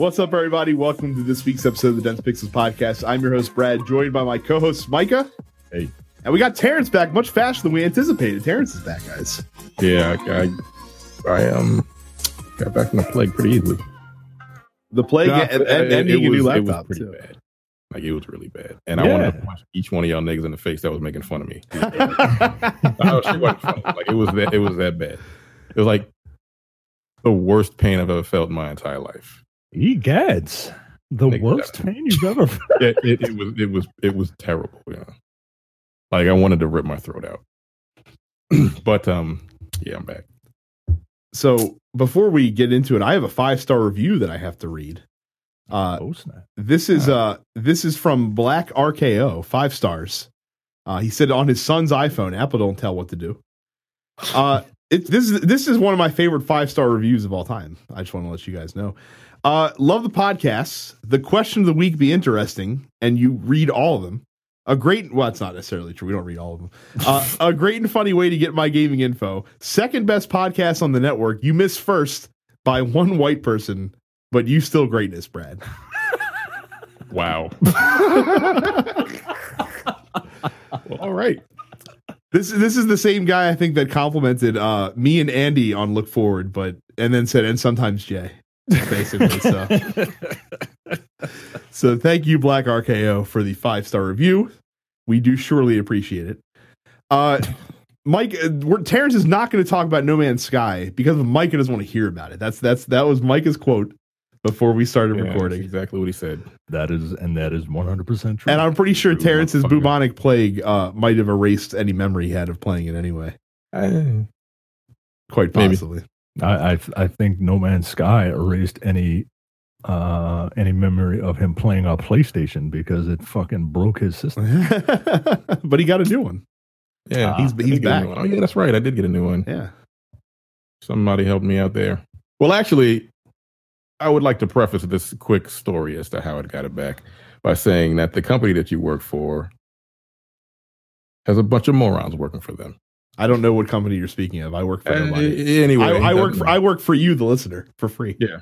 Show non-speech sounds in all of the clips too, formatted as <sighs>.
What's up, everybody? Welcome to this week's episode of the Dense Pixels podcast. I'm your host, Brad, joined by my co host, Micah. Hey. And we got Terrence back much faster than we anticipated. Terrence is back, guys. Yeah, I, I, I um got back from the plague pretty easily. The plague Nah, and, and, it- and it new was- it was laptop, pretty too. bad. Like it was really bad, and I wanted to Yeah. punch each one of y'all niggas in the face that was making fun of me. <laughs> oh, wasn't. Like it was that. It was that bad. It was like the worst pain I've ever felt in my entire life. Egads. The Nigga, worst that- pain you've ever <laughs> felt. It, it, it was. It was. It was terrible. Yeah. Like I wanted to rip my throat out. <clears throat> but um, yeah, I'm back. so before we get into it, I have a five star review that I have to read. Uh, Oh, snap. This is uh this is from Black RKO, five stars. Uh, he said on his son's iPhone, Apple don't tell what to do. Uh, <laughs> it, this is this is one of my favorite five star reviews of all time. I just want to let you guys know. Uh, love the podcasts. The question of the week be interesting, and you read all of them. A great well, it's not necessarily true. We don't read all of them. Uh, a great and funny way to get my gaming info. Second best podcast on the network. You miss first by one white person, but you still greatness, Brad. Wow. <laughs> All right. This this is the same guy I think that complimented uh, me and Andy on Look Forward, but and then said and sometimes Jay, basically. so <laughs> so thank you Black RKO for the five star review. We do surely appreciate it. Uh, Mike, uh, we're, Terrence is not going to talk about No Man's Sky because Micah doesn't want to hear about it. That's that's that was Micah's quote before we started Yeah, recording. exactly what he said. That is, and that is 100% true. And I'm pretty sure True, Terrence's bubonic plague uh, might have erased any memory he had of playing it anyway. I- Quite Maybe. Possibly. I, I, I think No Man's Sky erased any uh any memory of him playing a PlayStation because it fucking broke his <laughs> system. but he got a new one. yeah, He's- he's back. Oh yeah, that's right. I did get a new one. Yeah. Somebody helped me out there. Well, actually, I would like to preface this quick story as to how it got it back by saying that the company that you work for has a bunch of morons working for them. I don't know what company you're speaking of. I work for nobody. Uh, anyway, I, I work for I work for you, the listener, for free. Yeah.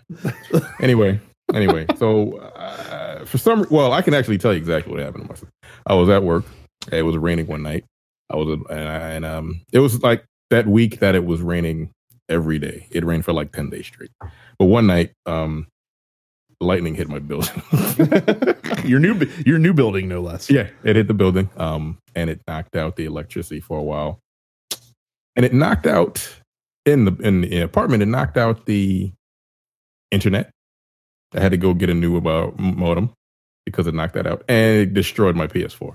<laughs> anyway, anyway, so uh, for some, well, I can actually tell you exactly what happened to myself. I was at work. It was raining one night. I was, and, I, and um, it was like that week that it was raining every day. It rained for like ten days straight. But one night, um, lightning hit my building. <laughs> your new your new building, no less. yeah, it hit the building, um, and it knocked out the electricity for a while, and it knocked out in the in the apartment. It knocked out the internet. I had to go get a new uh, modem because it knocked that out, and it destroyed my PS4.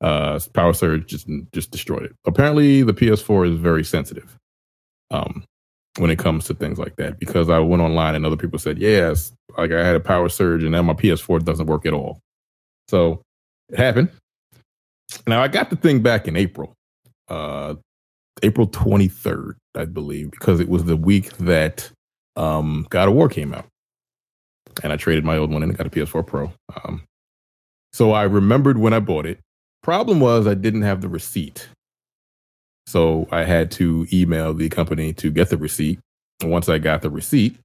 Uh, power surge just just destroyed it. Apparently, the PS4 is very sensitive um, when it comes to things like that. Because I went online and other people said, "Yes, like I had a power surge, and now my PS4 doesn't work at all." So it happened. Now I got the thing back in April, uh, April 23rd, I believe, because it was the week that um, God of War came out, and I traded my old one in and got a PS4 Pro. Um, so I remembered when I bought it. Problem was I didn't have the receipt, so I had to email the company to get the receipt. And once I got the receipt,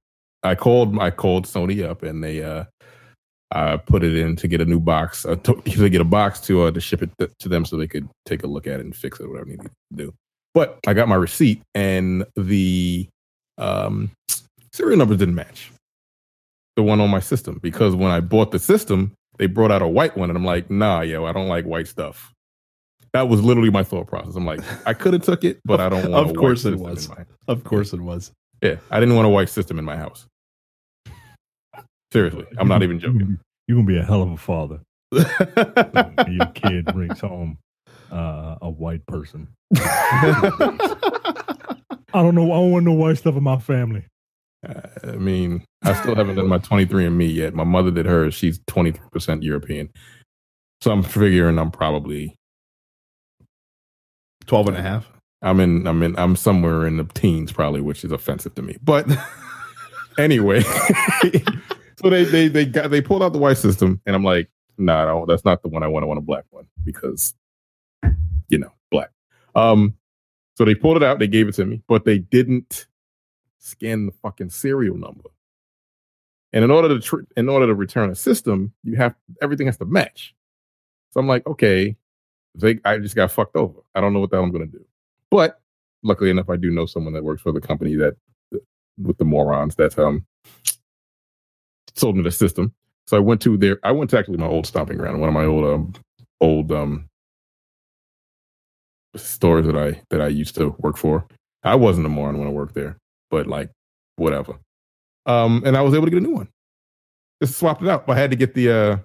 I called I called Sony up, and they uh, I put it in to get a new box, uh, to, <laughs> to get a box to uh, to ship it th- to them so they could take a look at it and fix it, or whatever they needed to do. But I got my receipt, and the um, serial number didn't match the one on my system because when I bought the system, they brought out a white one, and I'm like, nah, yo, I don't like white stuff. That was literally my thought process. I'm like, I could have took it, but I don't want. Of a course white it was. my- Of course it was. yeah, I didn't want a white system in my house. Seriously, I'm not even <laughs> joking. You're gonna be a hell of a father. your kid brings home uh, a white person. <laughs> I don't know. I don't want no white stuff in my family. Uh, I mean, I still haven't done my 23 and me yet. My mother did hers. She's 23% European. So I'm figuring I'm probably 12 and a half. I'm in I'm in I'm somewhere in the teens probably, which is offensive to me. But <laughs> anyway, <laughs> so they they they got they pulled out the white system, and I'm like, nah, no, that's not the one I want. I want a black one because you know black. Um, so they pulled it out, they gave it to me, but they didn't scan the fucking serial number. And in order to tr- in order to return a system, you have everything has to match. So I'm like, okay, they I just got fucked over. I don't know what the hell I'm gonna do. But luckily enough, I do know someone that works for the company that with the morons that um sold me the system. So I went to their I went to actually my old stomping ground, one of my old um old um stores that I that I used to work for. I wasn't a moron when I worked there, but like whatever. Um, and I was able to get a new one. Just swapped it out. But I had to get the uh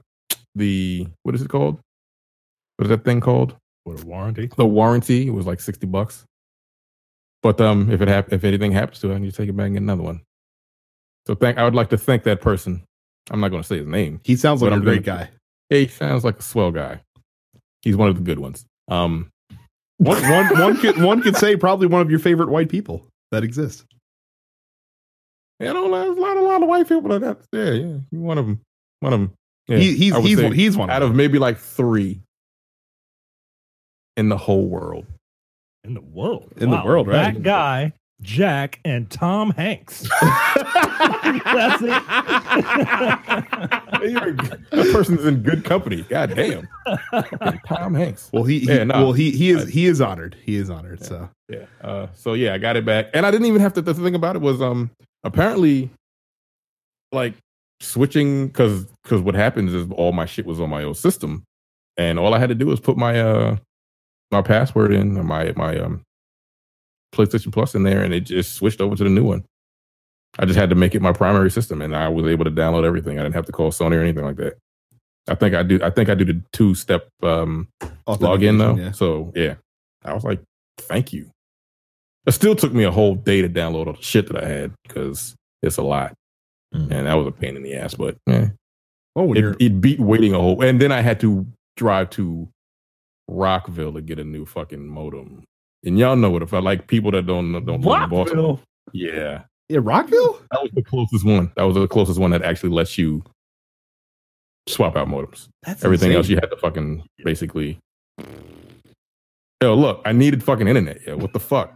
the what is it called? What is that thing called? With a warranty. The warranty. It was like sixty bucks. But um, if it hap- if anything happens to it, I need to take it back and get another one. So thank. I would like to thank that person. I'm not going to say his name. He sounds like But a I'm great gonna- guy. He sounds like a swell guy. He's one of the good ones. Um, One, one, one could one could say probably one of your favorite white people that exists. yeah, I don't know. There's a lot, a lot of white people Like that have. Yeah, yeah. He's one of them. One of them. Yeah, he, he's he's one, he's one out of maybe like three in the whole world. In the world. In the world, right. That guy, Jack, and Tom Hanks. <laughs> That's it. <laughs> You're that person's in good company. God damn. <laughs> Tom Hanks. well, he, he Yeah, no. well he he is he is honored. He is honored. So Yeah. Uh, so yeah, I got it back, and I didn't even have to. The thing about it was, um, apparently, like switching because because what happens is all my shit was on my old system, and all I had to do was put my uh my password in or my my um PlayStation Plus in there, and it just switched over to the new one. I just had to make it my primary system, and I was able to download everything. I didn't have to call Sony or anything like that. I think I do. I think I do the two step um log in though. Yeah. So yeah, I was like, thank you. It still took me a whole day to download all the shit that I had because it's a lot, Mm. and that was a pain in the ass. But yeah, Oh, it, it beat waiting a whole, and then I had to drive to Rockville to get a new fucking modem. And y'all know what if I like people that don't don't live in Boston. Rockville. Yeah, yeah Rockville. that was the closest one. That was the closest one that actually lets you swap out modems. That's Everything insane. else you had to fucking basically. Yo, look, I needed fucking internet. Yeah, what the fuck?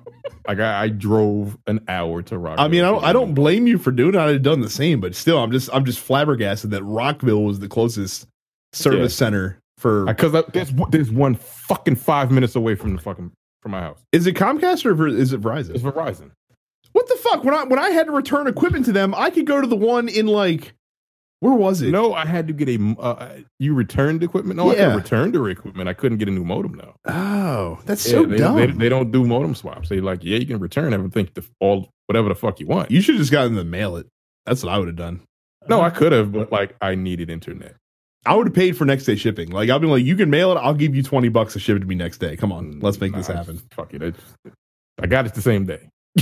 like I, I drove an hour to Rockville. I mean, I don't, get I a don't blame you for doing it. I'd have done the same, but still, I'm just, I'm just flabbergasted that Rockville was the closest service center for. because there's there's one fucking five minutes away from the fucking from my house. is it Comcast or is it Verizon? It's Verizon. What the fuck? When I when I had to return equipment to them, I could go to the one in like where was it? No, I had to get a. Uh, you returned equipment. No, I Yeah. could return the equipment. I couldn't get a new modem though. Oh, that's so they, dumb. They, they don't do modem swaps. They like, yeah, you can return everything, to all whatever the fuck you want. you should have just gotten to mail it. That's what I would have done. no, I could have, but like, I needed internet. I would have paid for next day shipping. Like I'll be like, you can mail it. I'll give you twenty bucks to ship it to me next day. Come on, let's make Nah, this happen. Fuck it. I, got it the same day. <laughs>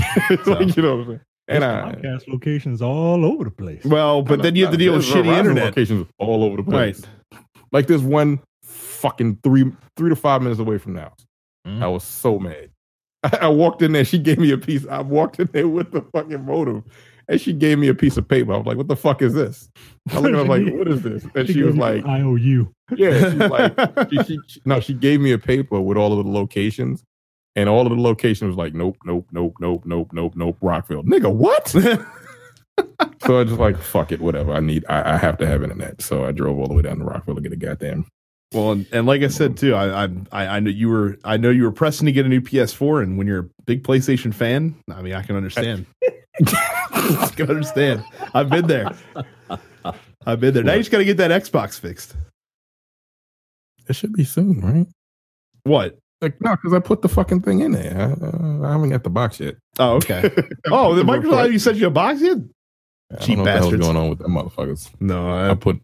like, you know what I'm saying? And I, podcast locations all over the place. Well, but then you have to deal with shitty internet. locations all over the place. Right. Like there's one fucking three three to five minutes away from now. Mm. I was so mad. I, <laughs> I walked in there. She gave me a piece. I walked in there with the fucking modem, and she gave me a piece of paper. I was like, "What the fuck is this?" I looked at her like, <laughs> "What is this?" And she was like, IOU. "Yeah." She's <laughs> like, she, she, she- no, she gave me a paper with all of the locations, and all of the locations was like, "Nope, nope, nope, nope, nope, nope, nope." Rockville, nigga, what? <laughs> so I just like, fuck it, whatever. I need, I, I have to have internet. So I drove all the way down to Rockville to get a goddamn. well, and, and like I said too, I, I I I know you were I know you were pressing to get a new PS4, and when you're a big PlayStation fan, I mean, I can understand. <laughs> I can understand. I've been there. I've been there. Now you just got to get that Xbox fixed. It should be soon, right? What? Like, no, because I put the fucking thing in there. I, uh, I haven't got the box yet. Oh, okay. <laughs> oh, the Microsoft you sent you a box yet? I cheap know what the bastards. going on with them motherfuckers. No, I I, put,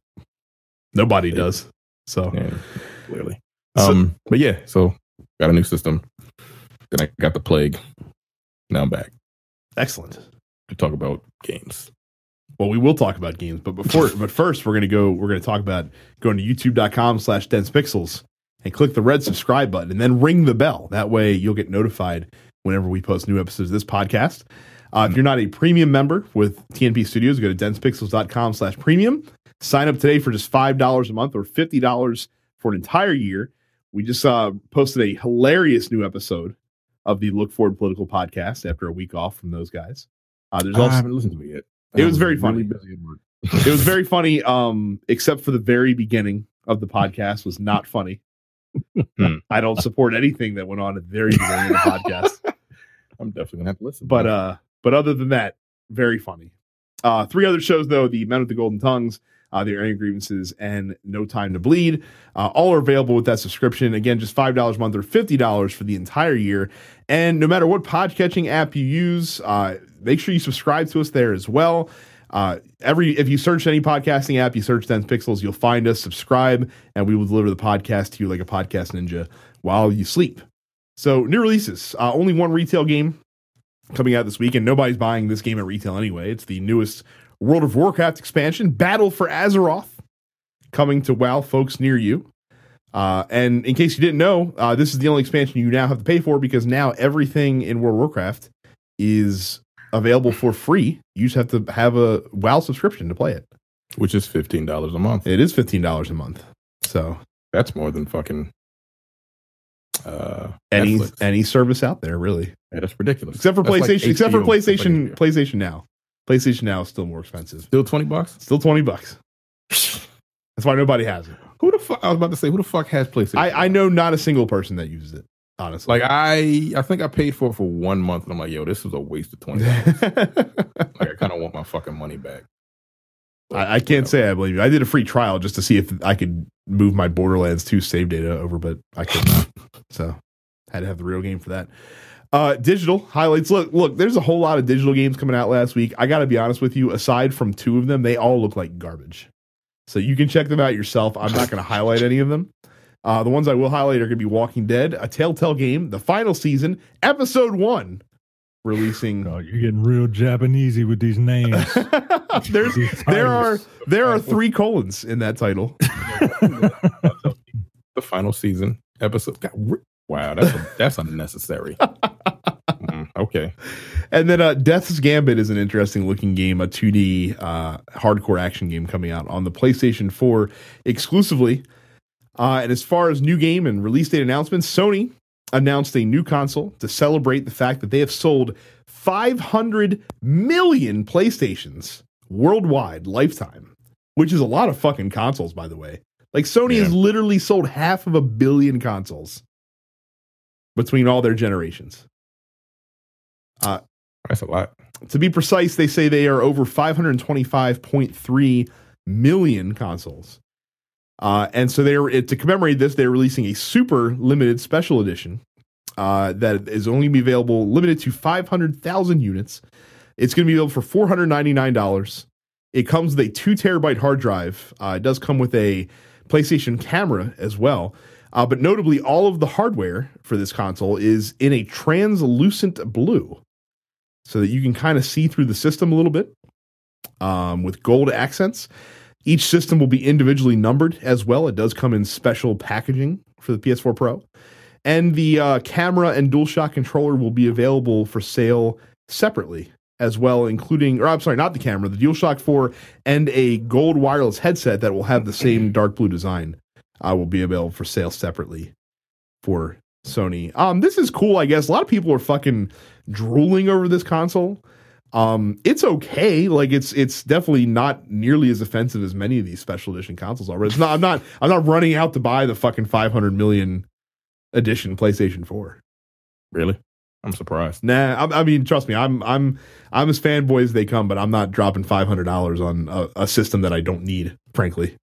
nobody does. So yeah, clearly. So- Um, but yeah, so got a new system. Then I got the plague. Now I'm back excellent. To talk about games. Well, we will talk about games, but before, <laughs> but first, we're gonna go. We're gonna talk about going to YouTube.com/slash Dense Pixels and click the red subscribe button, and then ring the bell. That way, you'll get notified whenever we post new episodes of this podcast. Uh, if you're not a premium member with TNP Studios, go to densepixels.com/slash premium. Sign up today for just five dollars a month or fifty dollars for an entire year. We just uh, posted a hilarious new episode of the Look Forward Political podcast after a week off from those guys. Uh, there's I also haven't listened to it yet. It I was very funny. busy work. It was very <laughs> funny, um, except for the very beginning of the podcast was not funny. Hmm. I don't support anything that went on at the very beginning of the podcast. <laughs> I'm definitely gonna have to listen. But uh, but other than that, very funny. Uh, three other shows though: the Men with the Golden Tongues, uh, the Airing Grievances, and No Time to Bleed. Uh, all are available with that subscription. Again, just five dollars a month or fifty dollars for the entire year. And no matter what podcatching app you use, uh, make sure you subscribe to us there as well. Uh, every if you search any podcasting app, you search Dense Pixels, you'll find us. Subscribe, and we will deliver the podcast to you like a podcast ninja while you sleep. So new releases, uh, only one retail game coming out this week, and nobody's buying this game at retail anyway. It's the newest World of Warcraft expansion, Battle for Azeroth, coming to WoW folks near you. Uh, and in case you didn't know, uh, this is the only expansion you now have to pay for because now everything in World of Warcraft is available for free. You just have to have a WoW subscription to play it. which is fifteen dollars a month. It is fifteen dollars a month. So That's more than fucking uh any Netflix. any service out there, really, Yeah, that's ridiculous. except for That's like PlayStation. except for PlayStation. PlayStation Now. PlayStation Now is still more expensive. Still twenty bucks. Still twenty bucks. <laughs> That's why nobody has it. Who the fuck? I was about to say, who the fuck has PlayStation? I, I know not a single person that uses it. Honestly, like I, I think I paid for it for one month, and I'm like, yo, this was a waste of twenty. dollars. <laughs> like I kind of want my fucking money back. I, I can't whatever. say I believe you. I did a free trial just to see if I could move my Borderlands 2 save data over, but I could not. <laughs> so had to have the real game for that. Uh, digital highlights. Look, look. There's a whole lot of digital games coming out last week. I got to be honest with you. Aside from two of them, they all look like garbage. So you can check them out yourself. I'm not going to highlight any of them. Uh, the ones I will highlight are going to be Walking Dead, a Telltale game, the final season, episode one, releasing. Oh, you're getting real Japanesey with these names. <laughs> There's These there are there are three colons in that title. <laughs> the final season episode. God, ri- wow, that's <laughs> that's unnecessary. Mm, okay, And then uh, Death's Gambit is an interesting looking game, a 2D uh, hardcore action game coming out on the PlayStation 4 exclusively. Uh, and as far as new game and release date announcements, Sony announced a new console to celebrate the fact that they have sold 500 million PlayStations worldwide lifetime, which is a lot of fucking consoles, by the way. Like Sony has literally sold half of a billion consoles between all their generations. that's a lot. To be precise, they say they are over 525.3 million consoles. Uh, and so they're to commemorate this, they're releasing a super limited special edition uh, that is only going to be available limited to 500,000 units. It's going to be available for $499. It comes with a two terabyte hard drive. Uh, it does come with a PlayStation camera as well. Uh, but notably, all of the hardware for this console is in a translucent blue so that you can kind of see through the system a little bit um, with gold accents. Each system will be individually numbered as well. It does come in special packaging for the PS4 Pro. And the uh, camera and DualShock controller will be available for sale separately as well, including, or I'm sorry, not the camera, the DualShock 4 and a gold wireless headset that will have the same dark blue design uh, will be available for sale separately for Sony. Um, this is cool, I guess. A lot of people are fucking drooling over this console. Um, it's okay. Like it's it's definitely not nearly as offensive as many of these special edition consoles are. But it's not. I'm not. I'm not running out to buy the fucking 500 million edition PlayStation 4. Really, I'm surprised. Nah. I, I mean, trust me. I'm I'm I'm as fanboy as they come. But I'm not dropping 500 dollars on a, a system that I don't need. Frankly.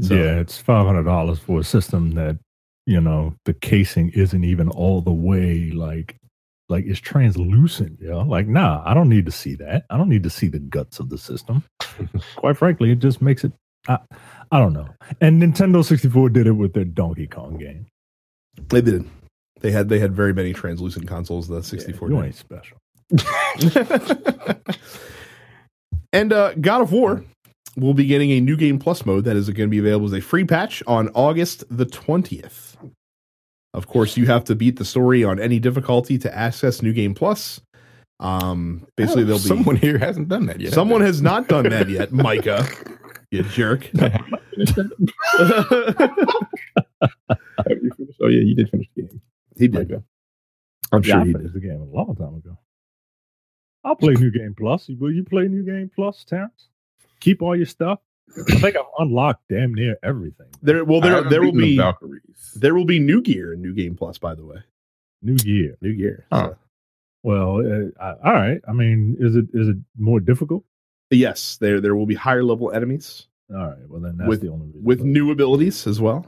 So- Yeah, it's five hundred dollars for a system that you know the casing isn't even all the way like like it's translucent. Yeah, like nah, I don't need to see that. I don't need to see the guts of the system. <laughs> Quite frankly, it just makes it. I, I don't know. And Nintendo sixty four did it with their Donkey Kong game. They did. They had they had very many translucent consoles. The 64. you ain't special. <laughs> and uh, God of War will be getting a new game plus mode that is going to be available as a free patch on August the 20th. Of course, you have to beat the story on any difficulty to access new game plus. Um, basically, there'll be someone here hasn't done that yet. someone has not done that yet, <laughs> Micah. You jerk. <laughs> Have you finished? Oh yeah, you did finish the game. he did. Okay. I'm Yeah, sure I he finished did. the game a long time ago. I'll play New Game Plus. Will you play New Game Plus, Terrence? Keep all your stuff. I think I've unlocked damn near everything. There, well, there, there will beaten the be Valkyries. there will be new gear in New Game Plus. By the way, New gear, new gear. Huh. So, Well, uh, I, all right. I mean, is it is it more difficult? yes, there there will be higher level enemies All right. Well, then that's With- the only reason. with But- new abilities as well.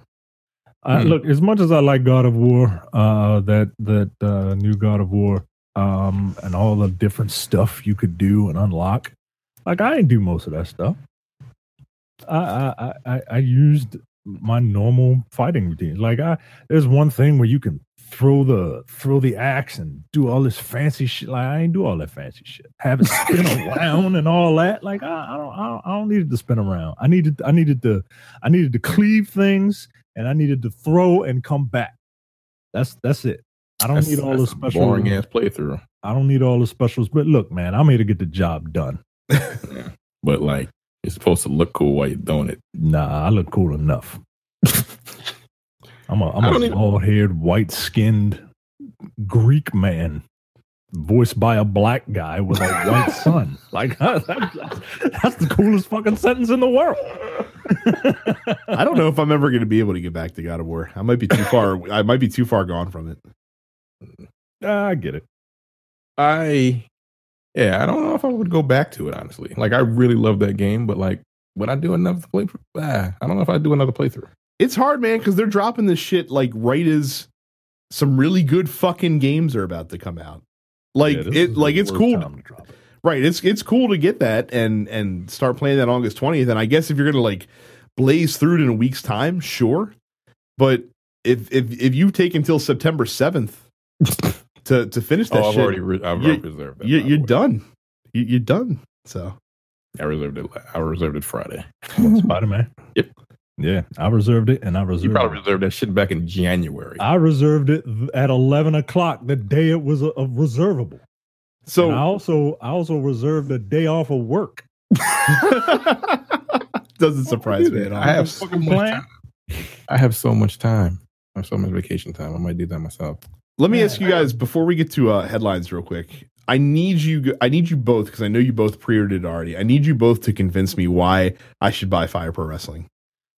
Uh, Hmm. Look, as much as I like God of War, uh, that that uh, new God of War, um, and all the different stuff you could do and unlock, like I didn't do most of that stuff. I I I, I- used my normal fighting routine. Like I, there's one thing where you can throw the throw the axe and do all this fancy shit. Like I ain't do all that fancy shit. Have it spin <laughs> around and all that. Like I, I don't I don't I don't need it to spin around. I needed I needed to I needed to cleave things and I needed to throw and come back. That's that's it. I don't That's- need all the special. boring ass playthrough. I don't need all the specials. But look, man, I'm here to get the job done. <laughs> But like, it's supposed to look cool while you're doing it. Nah, I look cool enough. I'm a I'm I a don't even- bald haired, white skinned Greek man, voiced by a black guy with a white <laughs> son. Like <laughs> that's, that's the coolest fucking sentence in the world. I don't know if I'm ever going to be able to get back to God of War. I might be too far. I might be too far gone from it. Ah, I get it. I, yeah, I don't know if I would go back to it honestly. Like, I really love that game, but like, would I do another playthrough? Ah, I don't know if I'd do another playthrough. It's hard, man, because they're dropping this shit like right as some really good fucking games are about to come out. Like Yeah, it, like it's cool, to it. right? It's it's cool to get that and and start playing that August twentieth. And I guess if you're gonna like blaze through it in a week's time, sure. But if if if you take until September seventh to to finish that oh, I've shit, already, re- I've you- reserved that. you, by the you're done. You, you're done. So I reserved it. I reserved it Friday. Spider Man. <laughs> Yep. Yeah, I reserved it, and I reserved. You probably it. reserved that shit back in January. I reserved it at eleven o'clock, the day it was a, a reservable. so and I also I also reserved a day off of work. <laughs> doesn't surprise me at all. I have so much time. I have so much time. I have so much vacation time. I might do that myself. Let me Yeah, ask you guys before we get to uh, headlines, real quick. I need you. I need you both because I know you both pre-ordered it already. I need you both to convince me why I should buy Fire Pro Wrestling,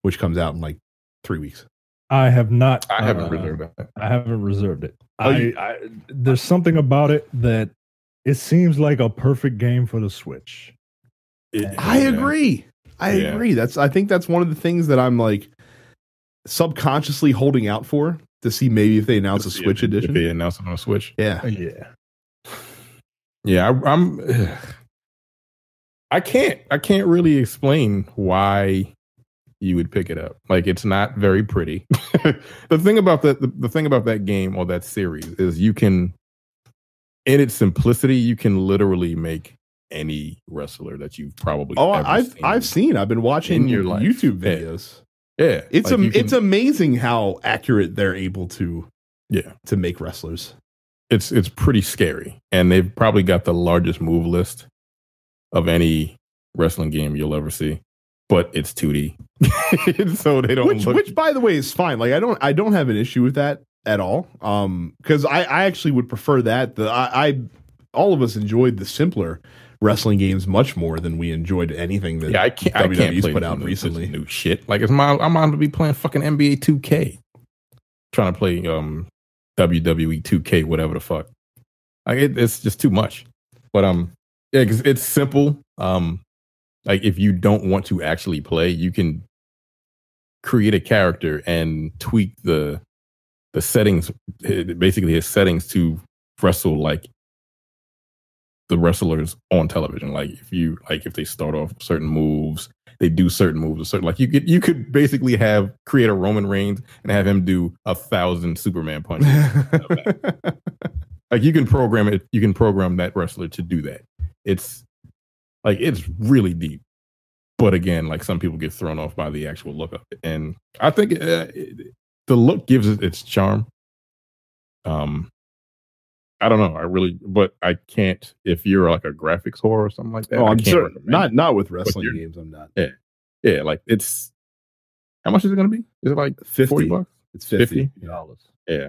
which comes out in like three weeks. I have not. I haven't uh, reserved it. I haven't reserved it. Oh, I, you- I there's something about it that it seems like a perfect game for the Switch. It- I yeah. agree. I Yeah. agree. That's. I think that's one of the things that I'm like subconsciously holding out for to see maybe if they announce a Switch If edition. they announce it on a Switch. Yeah. Oh, yeah, Yeah, I, I'm. <sighs> I can't. I can't really explain why you would pick it up. Like it's not very pretty. <laughs> the thing about that, the, the thing about that game or that series is you can, in its simplicity, you can literally make any wrestler that you've probably. Oh, ever I've seen. I've seen. I've been watching your life. YouTube Yeah. videos. Yeah, It's like am- can- it's amazing how accurate they're able to yeah. to make wrestlers. it's it's pretty scary, and they've probably got the largest move list of any wrestling game you'll ever see. But it's 2D, <laughs> so they don't which look. which by the way is fine like i don't i don't have an issue with that at all um because i i actually would prefer that the I, I all of us enjoyed the simpler wrestling games much more than we enjoyed anything that yeah, I can't. I can't WWE's put out new- recently. new shit. Like it's my I'm on to be playing fucking NBA 2K, trying to play um WWE 2K, whatever the fuck. Like it, it's just too much. But um, yeah, 'cause it's simple. Um, like if you don't want to actually play, you can create a character and tweak the the settings, basically his settings to wrestle like the wrestlers on television. Like if you like if they start off certain moves, they do certain moves, or certain like you could you could basically have create a Roman Reigns and have him do a thousand Superman punches. <laughs> like you can program it, you can program that wrestler to do that. It's like it's really deep. But again, like some people get thrown off by the actual look of it, and I think uh, it, the look gives it its charm. Um, I don't know. I really, but I can't. If you're like a graphics horror or something like that, oh I i'm can't sure not not with wrestling games i'm not Yeah, yeah. like it's. How much is it going to be? Is it like 50 forty bucks? it's 50, 50? dollars. Yeah,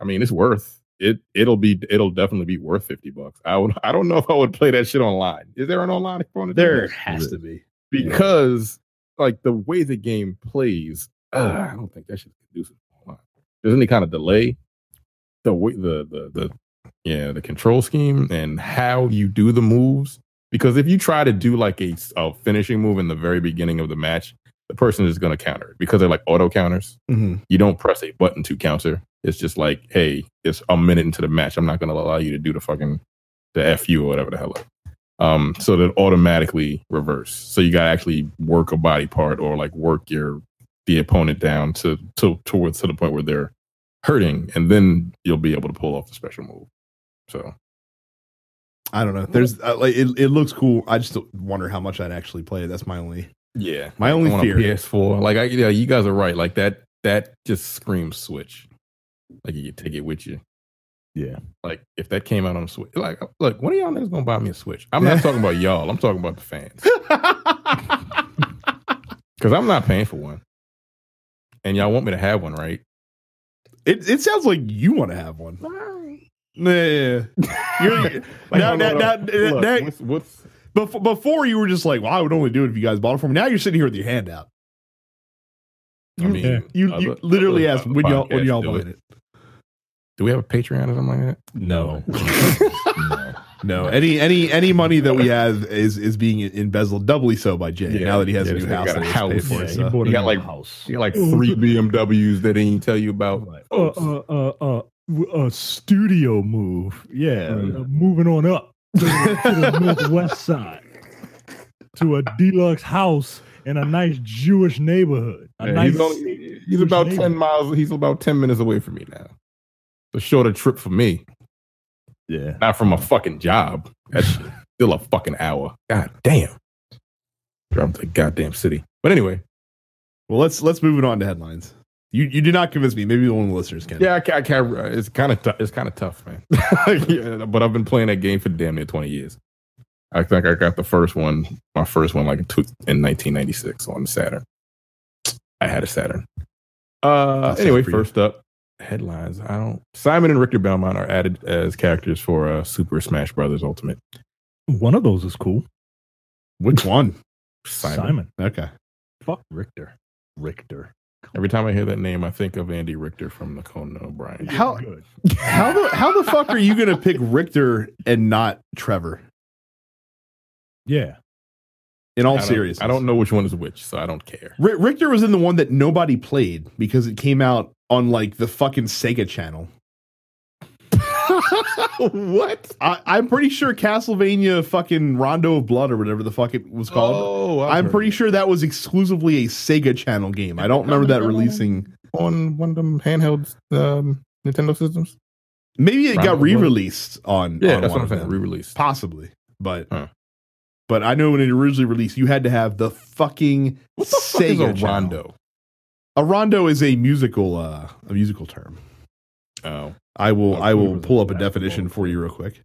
I mean it's worth it. It'll be. It'll definitely be worth fifty bucks. I would. <laughs> I don't know if I would play that shit online. Is there an online component? there has to be because like the way the game plays, uh, I don't think that should conducive. Online. There's any kind of delay. The way the the the yeah the control scheme and how you do the moves. Because if you try to do like a, a finishing move in the very beginning of the match, the person is going to counter it because they're like auto counters. Mhm. You don't press a button to counter. It's just like, hey, it's a minute into the match. I'm not going to allow you to do the fucking the fu or whatever the hell. Um, so that automatically reverse. So you got to actually work a body part or like work your the opponent down to to towards to the point where they're hurting, and then you'll be able to pull off the special move. So I don't know. There's uh, like it, it looks cool. I just wonder how much I'd actually play. That's my only yeah, my only on fear. PS4, like I, yeah, you guys are right. Like that that just screams Switch. Like you can take it with you. Yeah. Like if that came out on Switch, like look, when are y'all niggas gonna buy me a Switch? I'm not talking about y'all. I'm talking about the fans <laughs> because I'm not paying for one. And y'all want me to have one, right? It it sounds like you want to have one. Nah, <laughs> you're, Like, now, now, now, look, now- what's, what's before, before you were just like, well, I would only do it if you guys bought it for me. Now you're sitting here with your hand out. I mean, Yeah. You, you other- literally other asked when y'all when y'all do buying it. Do we have a Patreon or something like that? No. <laughs> no. No, any any any money that we have is is being embezzled doubly so by Jay Yeah, now that he has yeah, a new house. got a he has house. for, Yeah, so. he bought You a got new like- house. You got like three <laughs> BMWs that he didn't tell you about. Right. Uh, uh, uh, uh, w- a studio move. Yeah, Right. uh, moving on up to the, to the <laughs> northwest side to a deluxe house in a nice Jewish neighborhood. A Yeah, nice, he's, only, he's about ten miles. He's about ten minutes away from me now. It's a shorter trip for me, yeah. not from a fucking job. That's still a fucking hour. God damn. Drive to the goddamn city. But anyway, Well, let's let's move it on to headlines. You you did not convince me. Maybe one of the listeners can. yeah, I can't. I can't it's kind of it's kind of tough, man. <laughs> yeah, but I've been playing that game for damn near twenty years. I think I got the first one, my first one, like in, two, in 1996 on Saturn. I had a Saturn. Uh, That's anyway, sad you. first up, headlines. I don't. Simon and Richter Belmont are added as characters for uh, Super Smash Brothers Ultimate. One of those is cool. Which one? Simon. Simon. Okay. Fuck Richter. Richter. Every time I hear that name, I think of Andy Richter from the Conan O'Brien. How- good? How the how the fuck are you gonna pick Richter and not Trevor? Yeah. In all I seriousness, I don't know which one is which, so I don't care. Ri- Richter was in the one that nobody played because it came out on like the fucking Sega channel. <laughs> what? I, I'm pretty sure Castlevania fucking Rondo of Blood or whatever the fuck it was called. Oh, I've I'm pretty sure that was exclusively a Sega channel game. I don't remember that releasing. on one of them handheld um, Nintendo systems. Maybe it Rondo got re-released on. Yeah, on that's one what I'm of saying. them. Re-released. Possibly, but Huh. but I know when it originally released, you had to have the fucking What the fuck is Sega a channel. rondo? A rondo is a musical uh a musical term. Oh, I will Oh, I will pull up a definition for you real quick.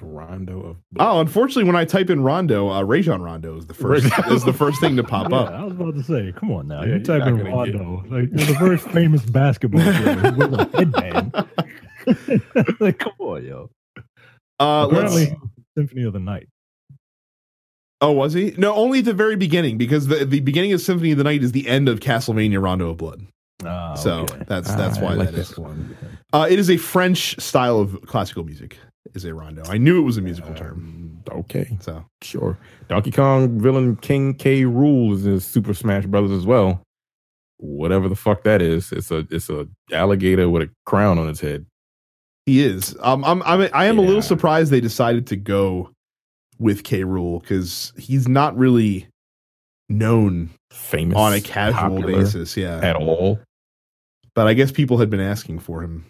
rondo of. Oh, unfortunately, when I type in Rondo, uh, Rajon Rondo is the first is the first thing to <laughs> pop Yeah, up. I was about to say, come on now. Yeah, you you're type in gonna Rondo. Like, you're the very famous basketball player with a headband. <laughs> like, come on, yo. Uh, let's, Apparently, Symphony of the Night. oh, was he? No, only at the very beginning because the the beginning of Symphony of the Night is the end of Castlevania Rondo of Blood. Ah, so okay. that's Ah, that's I why like that this is. one. Uh, it is a French style of classical music. Is a rondo. I knew it was a musical term. Um, okay, So sure. Donkey Kong villain King K. Rules is in Super Smash Brothers as well. Whatever the fuck that is, it's a it's a alligator with a crown on its head. he is. Um, I'm I'm I am a little surprised they decided to go with K. Rool because he's not really known Famous on a casual basis. Yeah, at all. but I guess people had been asking for him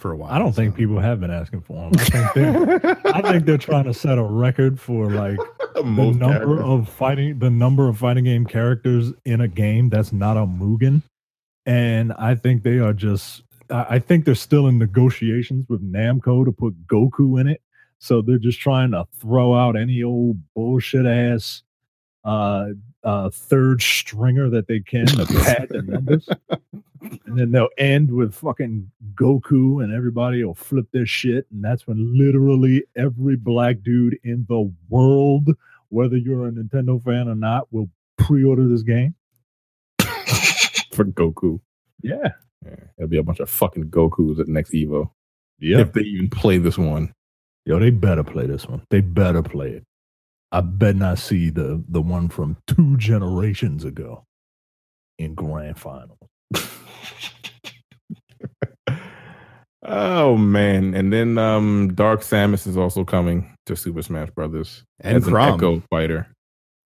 for a while. I don't think people have been asking for them. I think they're, I think they're trying to set a record for like <laughs> the number characters. of fighting the number of fighting game characters in a game that's not a Mugen. And I think they are just I I think they're still in negotiations with Namco to put Goku in it. So they're just trying to throw out any old bullshit ass uh uh third stringer that they can to pad the numbers. And then they'll end with fucking Goku and everybody will flip their shit. And that's when literally every black dude in the world whether you're a Nintendo fan or not, will pre-order this game. <laughs> for Goku. Yeah. Yeah, there'll be a bunch of fucking Gokus at next Evo Yeah. if they even play this one. Yo, they better play this one. They better play it. I bet not see the the one from two generations ago in grand final. <laughs> Oh man, and then um Dark Samus is also coming to Super Smash Brothers And as an Chrom. Echo fighter.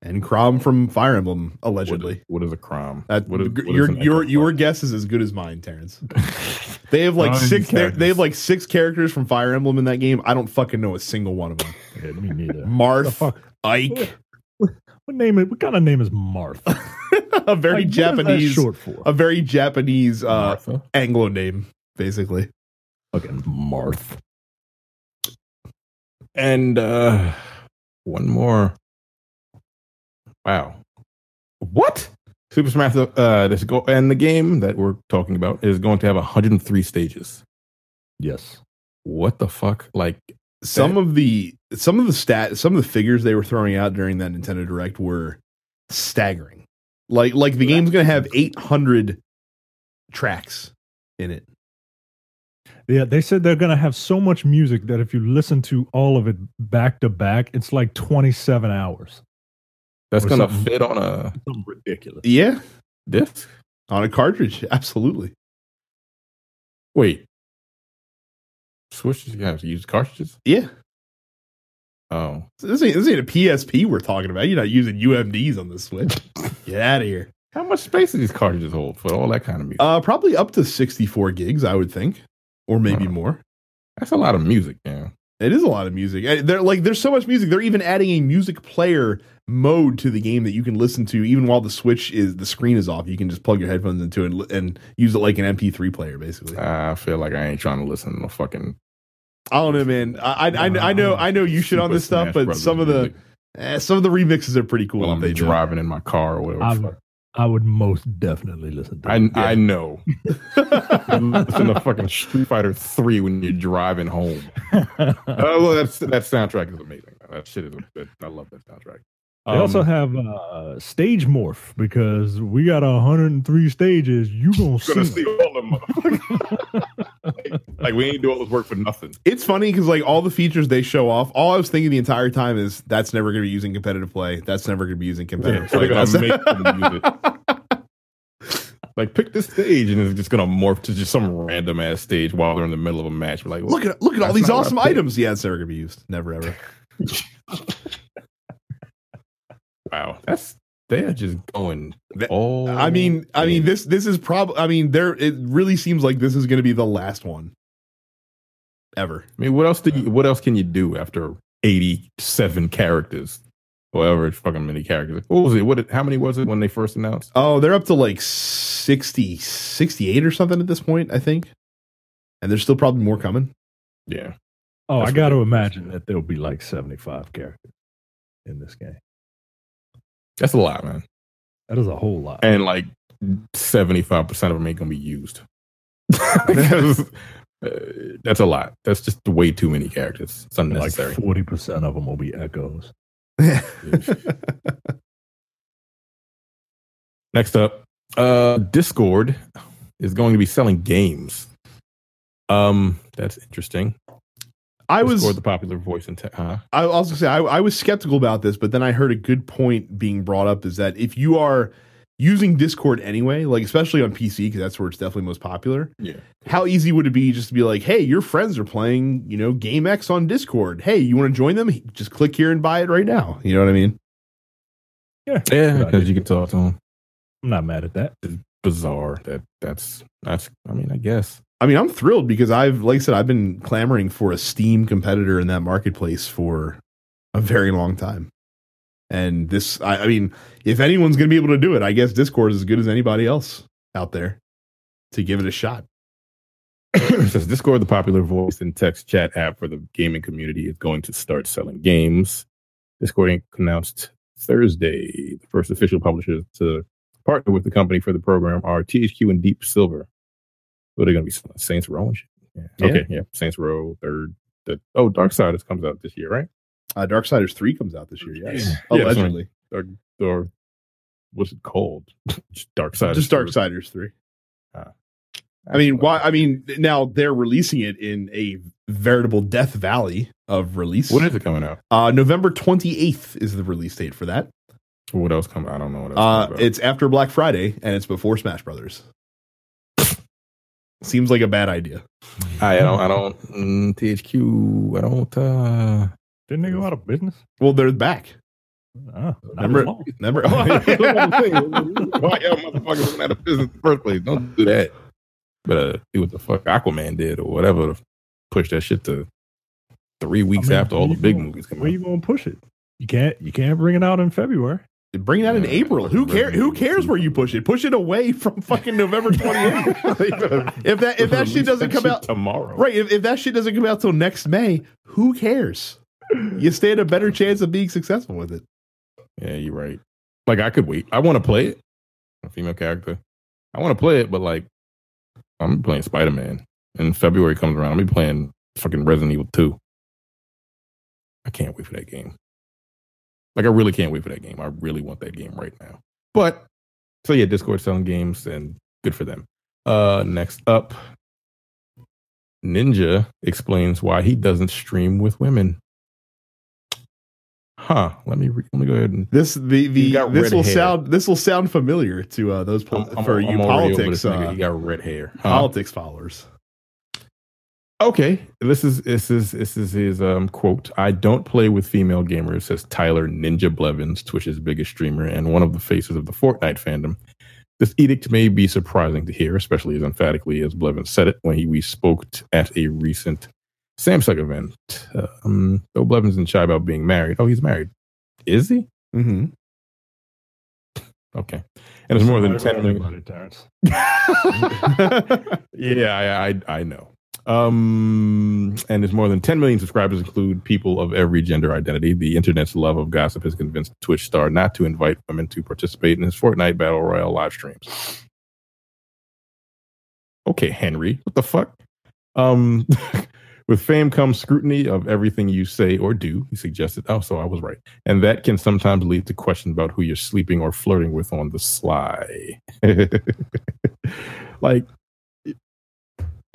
And Chrom from Fire Emblem, What- allegedly. what is a Chrom? That, what is, what is your an your your fighter? guess is as good as mine, Terrence. <laughs> They have like Nine six. They characters. have like six characters from Fire Emblem in that game. I don't fucking know a single one of them. Yeah, me neither. the Marth, fuck? Ike, What name? What kind of name is Martha? <laughs> a very Like, what is that Japanese, short for. a very Japanese uh, Anglo name, basically. Fucking Marth. And uh one more. Wow. What? Super Smash uh this go and the game that we're talking about is going to have 103 stages. Yes. What the fuck? Like Some of the some of the stat some of the figures they were throwing out during that Nintendo Direct were staggering. Like like the game's gonna have eight hundred tracks in it. Yeah, they said they're gonna have so much music that if you listen to all of it back to back, it's like 27 hours. that's gonna fit on a ridiculous. Yeah, disc? on a cartridge, <laughs> absolutely. Wait. Switch you have to use cartridges? Yeah, Oh. this ain't this ain't a PSP we're talking about. You're not using UMDs on the Switch. <laughs> Get out of here. How much space do these cartridges hold for all that kind of music? Uh, probably up to sixty four gigs, I would think, or maybe more. That's a lot of music, yeah. It is a lot of music. Eh, They're like there's so much music. They're even adding a music player mode to the game that you can listen to even while the switch is the screen is off. You can just plug your headphones into it and, and use it like an MP3 player, basically. I feel like I ain't trying to listen to no fucking I don't know, man. I I, I, I know I know you shit on this stuff, but Brothers some of the eh, some of the remixes are pretty cool. while that I'm they do. driving in my car or whatever. I, would most definitely listen to I, it. I know. <laughs> listen to fucking Street Fighter Three when you're driving home. <laughs> Oh, well, that's, that soundtrack is amazing. That shit is. Good. I love that soundtrack. They also Um, have uh, stage morph because we got 103 stages. You gonna you're gonna see? see all them motherfuckers. <laughs> like, like, we ain't do all this work for nothing. It's funny because like all the features they show off, all I was thinking the entire time is that's never going to be using competitive play. That's never going to be using competitive so play. gonna make them use it. <laughs> Like pick this stage and it's just gonna morph to just some random ass stage while they're in the middle of a match. We're like, look at look at all these not what I awesome items. Yeah, it's never going to be used. Never ever. <laughs> wow, that's they are just going That- all. I mean, I mean this this is probably. I mean, there. It really seems like this is going to be the last one ever. I mean, what else did you? What else can you do after eighty-seven characters? However, fucking many characters. What was it? What? How many was it when they first announced? Oh, they're up to like 60, 68 or something at this point, I think. And there's still probably more coming. Yeah, Oh, That's I got to imagine that there'll be like 75 characters in this game. That's a lot, man. That is a whole lot. And like seventy-five percent of them ain't gonna be used. that's, <laughs> uh, that's a lot. That's just way too many characters. It's like 40% of them will be echoes. <laughs> Next up, uh, Discord is going to be selling games. Um, that's interesting. I was Discord, the popular voice in tech. Huh? I was gonna say I, I was skeptical about this, but then I heard a good point being brought up is that if you are using Discord anyway, like especially on PC because that's where it's definitely most popular, Yeah. how easy would it be just to be like, hey, your friends are playing, you know, Game X on Discord. Hey, you want to join them? Just click here and buy it right now. You know what I mean? Yeah. Yeah, because you can talk to them. I'm not mad at that. It's Bizarre. That that's that's. I mean, I guess. I mean, I'm thrilled because I've, like I said, I've been clamoring for a Steam competitor in that marketplace for a very long time. And this, I, I mean, if anyone's going to be able to do it, I guess Discord is as good as anybody else out there to give it a shot. <coughs> says Discord, the popular voice and text chat app for the gaming community, is going to start selling games. Discord Inc. announced Thursday the first official publishers to partner with the company for the program are THQ and Deep Silver. What are they going to be? Saints Row and shit? Yeah. Yeah. Okay, yeah. Saints Row, third. The, oh, Dark Side comes out this year, right? Uh, Darksiders three comes out this year. Yes, Yeah, allegedly. or, or what's it called? <laughs> Just Dark Side. Just Darksiders three. Ah. I mean, why? I mean, now they're releasing it in a veritable death valley of release. When is it coming out? Uh, November twenty eighth is the release date for that. What else coming? I don't know what else. Uh, it's after Black Friday and it's before Smash Brothers. Seems like a bad idea. I, I don't. I don't. Mm, THQ. I don't. uh Didn't they go out of business? Well, they're back. Not Remember- as long. Remember? <laughs> <laughs> Why y'all motherfuckers went out of business in the first place? Don't do that. Better do what the fuck Aquaman did or whatever. to Push that shit to three weeks I mean, after all the big gonna- movies come Where out. you gonna push it? You can't. You can't bring it out in February. Bring that in April. Who cares? Who cares where you push it? Push it away from fucking November <laughs> twenty eighth. if that if that shit doesn't come out tomorrow, right, if, if that shit doesn't come out till next May, who cares? You stand a better chance of being successful with it. Yeah, you're right. Like I could wait. I want to play it. A female character. I want to play it, but like I'm playing Spider Man. And February comes around. I'll be playing fucking Resident Evil 2. I can't wait for that game. Like I really can't wait for that game. I really want that game right now. But so yeah, Discord selling games and good for them. Uh next up Ninja explains why he doesn't stream with women. Huh. Let me re- let me go ahead and This the the this will hair. sound this will sound familiar to uh, those pol- I'm- I'm- for I'm you politics uh, he got red hair. Huh? politics followers. Okay, this is this is this is his um, quote. I don't play with female gamers, says Tyler Ninja Blevins, Twitch's biggest streamer and one of the faces of the Fortnite fandom. This edict may be surprising to hear, especially as emphatically as Blevins said it when he we spoke t- at a recent Samsung event. Um, though Blevins and shy about being married. Oh, he's married. Is he? Mm-hmm. Okay. And it's more than ten million. Everybody, Terrence. <laughs> <laughs> yeah, I, I I know. Um, and there's more than 10 million subscribers, include people of every gender identity. The internet's love of gossip has convinced Twitch star not to invite women to participate in his Fortnite Battle Royale live streams. Okay, Henry, what the fuck? Um, <laughs> with fame comes scrutiny of everything you say or do. He suggested. Oh, so I was right, and that can sometimes lead to questions about who you're sleeping or flirting with on the sly. <laughs> like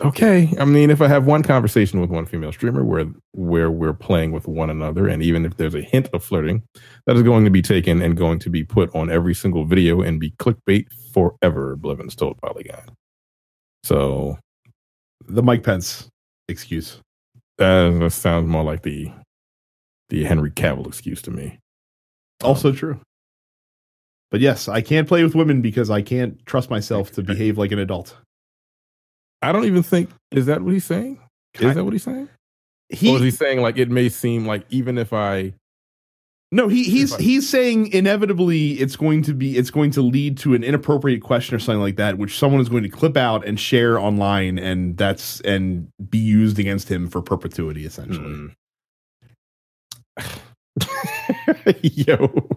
okay i mean if i have one conversation with one female streamer where where we're playing with one another and even if there's a hint of flirting that is going to be taken and going to be put on every single video and be clickbait forever blevins told polygon so the Mike Pence excuse. uh, that sounds more like the the henry cavill excuse to me Also true. But yes, I can't play with women because I can't trust myself to <laughs> behave like an adult. I don't even think is that what he's saying is that what he's saying He, or is he saying like it may seem like even if i no, he he's I- he's saying inevitably it's going to be it's going to lead to an inappropriate question or something like that, which someone is going to clip out and share online, and that's and be used against him for perpetuity, essentially. Mm. <laughs> Yo.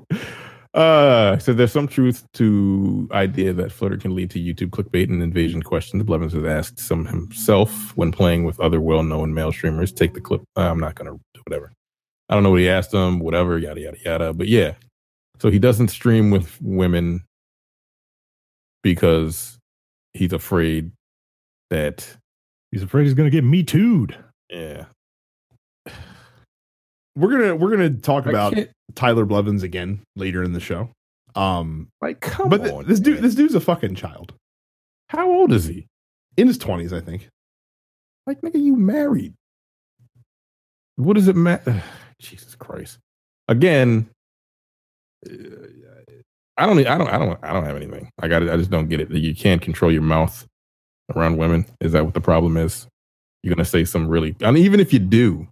Uh, so there's some truth to idea that Flutter can lead to YouTube clickbait and invasion questions. Blevins has asked some himself when playing with other well-known male streamers. Take the clip. Uh, I'm not gonna do whatever. I don't know what he asked them. Whatever. Yada yada yada. But yeah, so he doesn't stream with women because he's afraid that He's afraid he's going to get me too'd. yeah. We're gonna we're gonna talk I about can't- Tyler Blevins again later in the show. Um, like come but on, this dude man. this dude's a fucking child How old is he? in his twenties, I think. Like, nigga, you married. What does it matter? <sighs> Jesus Christ. Again, uh, I don't, I don't, I don't, I don't have anything. I got it. I just don't get it. You can't control your mouth around women. Is that what the problem is? You're gonna say some really, I mean, even if you do,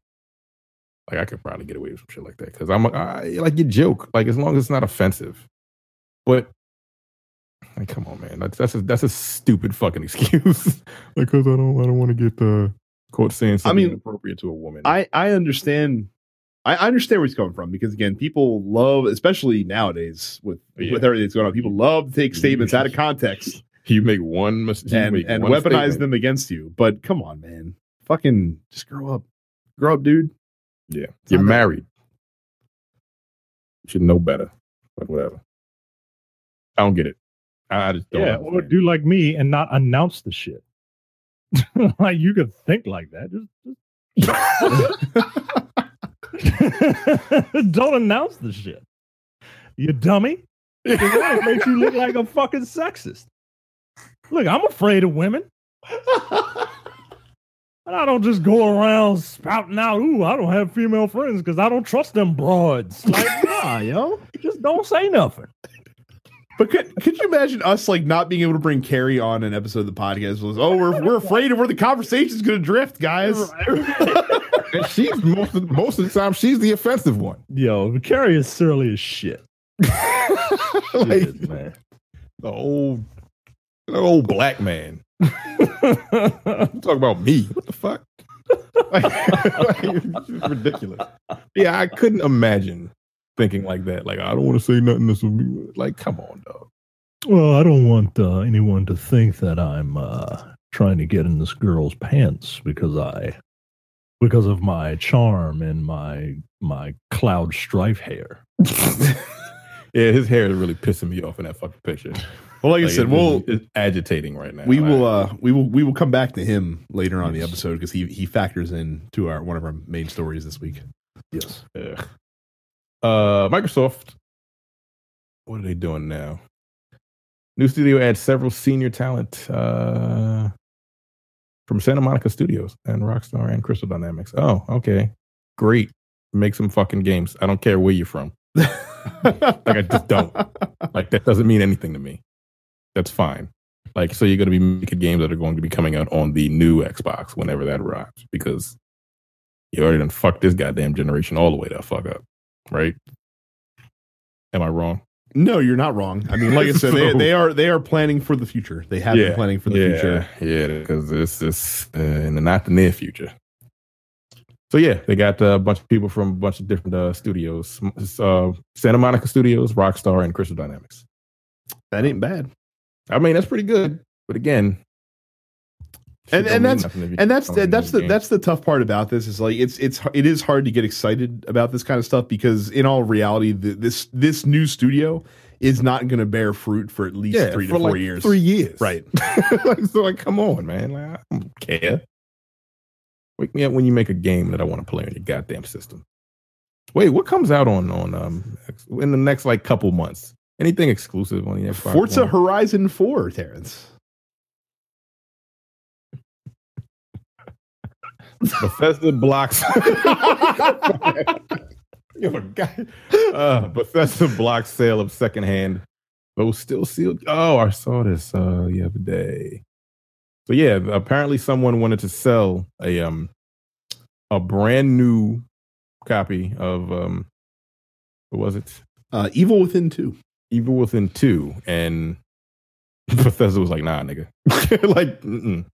like, I could probably get away with some shit like that because I'm I, like, you joke, like, as long as it's not offensive. But like, come on, man, that's that's a, that's a stupid fucking <laughs> excuse. like, because I don't, I don't want to get the quote saying something mean, inappropriate to a woman. I I understand. I I understand where he's coming from because again, people love, especially nowadays with oh, Yeah. with everything that's going on, people love to take statements out of <laughs> context you make one mistake and and weaponize them against you. But come on, man, fucking just grow up, grow up, dude. Yeah, It's you're married. You should know better, but whatever. I don't get it. I just don't. Yeah, or do like me and not announce the shit. <laughs> like you could think like that. Just, <laughs> don't announce the shit. You dummy. that makes you look like a fucking sexist. Look, I'm afraid of women. And I don't just go around spouting out, ooh, I don't have female friends because I don't trust them broads. Like, <laughs> nah, yo. Just don't say nothing. But could could you imagine us like not being able to bring Carrie on an episode of the podcast? Was oh we're we're afraid of where the conversation's going to drift, guys. <laughs> And she's most of, most of the time she's the offensive one. Yo, Carrie is surly as shit. <laughs> like Shit, man. the old, the old black man. <laughs> Talk about me. What the fuck? <laughs> like, like, ridiculous. Yeah, I couldn't imagine thinking like that. Like, I don't want to say nothing. This will be like, come on, dog. Well, I don't want uh, anyone to think that I'm uh, trying to get in this girl's pants because I, because of my charm and my my cloud strife hair. <laughs> Yeah, his hair is really pissing me off in that fucking picture. Well, like I said, we'll it's agitating right now. we will uh we will we will come back to him later on the episode because he he factors in to our one of our main stories this week. Yes. Ugh. Uh, Microsoft. What are they doing now? New studio adds several senior talent uh, from Santa Monica Studios and Rockstar and Crystal Dynamics. Oh, okay, great. Make some fucking games. I don't care where you're from. <laughs> Like I just don't. Like that doesn't mean anything to me. That's fine. Like so, you're going to be making games that are going to be coming out on the new Xbox whenever that arrives because you already done fucked this goddamn generation all the way to fuck up, right? Am I wrong? No, you're not wrong. I mean, like I said, they, <laughs> So- they are they are planning for the future. They have been planning for the yeah, future. Yeah, because it's it's uh, in the not the near future. So yeah, they got uh, a bunch of people from a bunch of different uh, studios: uh, Santa Monica Studios, Rockstar, and Crystal Dynamics. That ain't bad. I mean, that's pretty good. But again, And- and that's- you and that's don't that's the game. that's the tough part about this is like it's it's it is hard to get excited about this kind of stuff because in all reality the, this this new studio is not going to bear fruit for at least yeah, three to for four like years. Three years, Right. <laughs> like, so like, come on, man. Like, I don't care. Wake me up when you make a game that I want to play on your goddamn system. Wait, what comes out on on um in the next like couple months? Anything exclusive on the Xbox? Forza One? Horizon Four, Terrence. <laughs> Bethesda blocks. <laughs> Yo, a guy. Uh, Bethesda blocks sale of secondhand, though still sealed. Oh, I saw this uh, the other day. So yeah, apparently someone wanted to sell a um a brand new copy of um what was it? Uh, Evil Within Two. Evil Within two, and <laughs> Bethesda was like, "Nah, nigga." <laughs> like, mm-mm.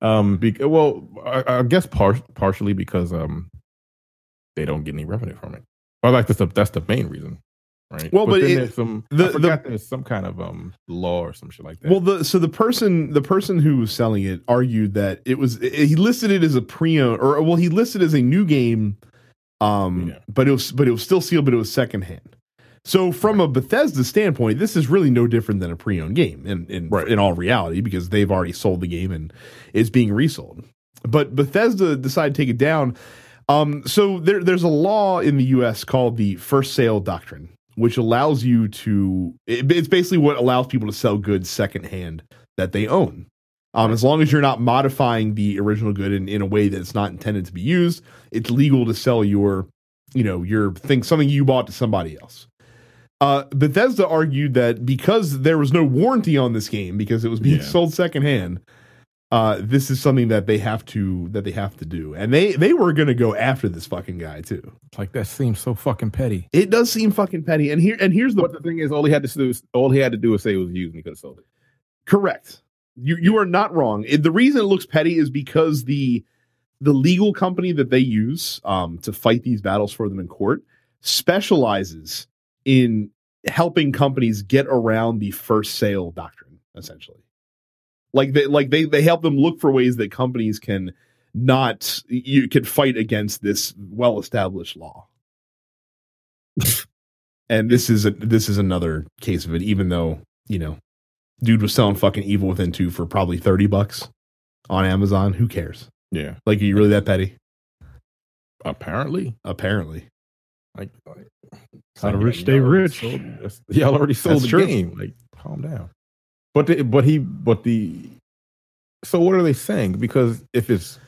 um, be- well, I, I guess par- partially because um, they don't get any revenue from it. Well, like that's the that's the main reason, right? Well, but then it- there's some the- forgot there's some kind of um law or some shit like that. Well, the so the person the person who was selling it argued that it was he listed it as a pre-owned or well he listed it as a new game, um, Yeah. but it was but it was still sealed, but it was secondhand. So from a Bethesda standpoint, this is really no different than a pre-owned game in in, Right. in all reality because they've already sold the game and it's being resold. But Bethesda decided to take it down. Um, so there, there's a law in the U.S. called the first sale doctrine, which allows you to. It, it's basically what allows people to sell goods secondhand that they own. Um, as long as you're not modifying the original good in, in a way that's not intended to be used, it's legal to sell your, you know, your thing, something you bought to somebody else. Uh, Bethesda argued that because there was no warranty on this game, because it was being Yeah. sold secondhand, uh, this is something that they have to that they have to do, and they they were going to go after this fucking guy too. like that seems so fucking petty. It does seem fucking petty, and here and here's the But the thing is, all he had to do is all he had to do was say it was used, and he could have sold it. Correct. You you are not wrong. It- the reason it looks petty is because the the legal company that they use um, to fight these battles for them in court specializes in helping companies get around the first sale doctrine. Essentially, like they like they they help them look for ways that companies can not you can fight against this well established law. And this is a, this is another case of it. Even though you know, dude was selling fucking Evil Within two for probably thirty bucks on Amazon. Who cares? Yeah, Like, are you really that petty? apparently. Apparently, Like, like How to like, rich stay rich. Y'all already sold That's the true. game. Like, calm down. But the, but he but the so what are they saying? Because if it's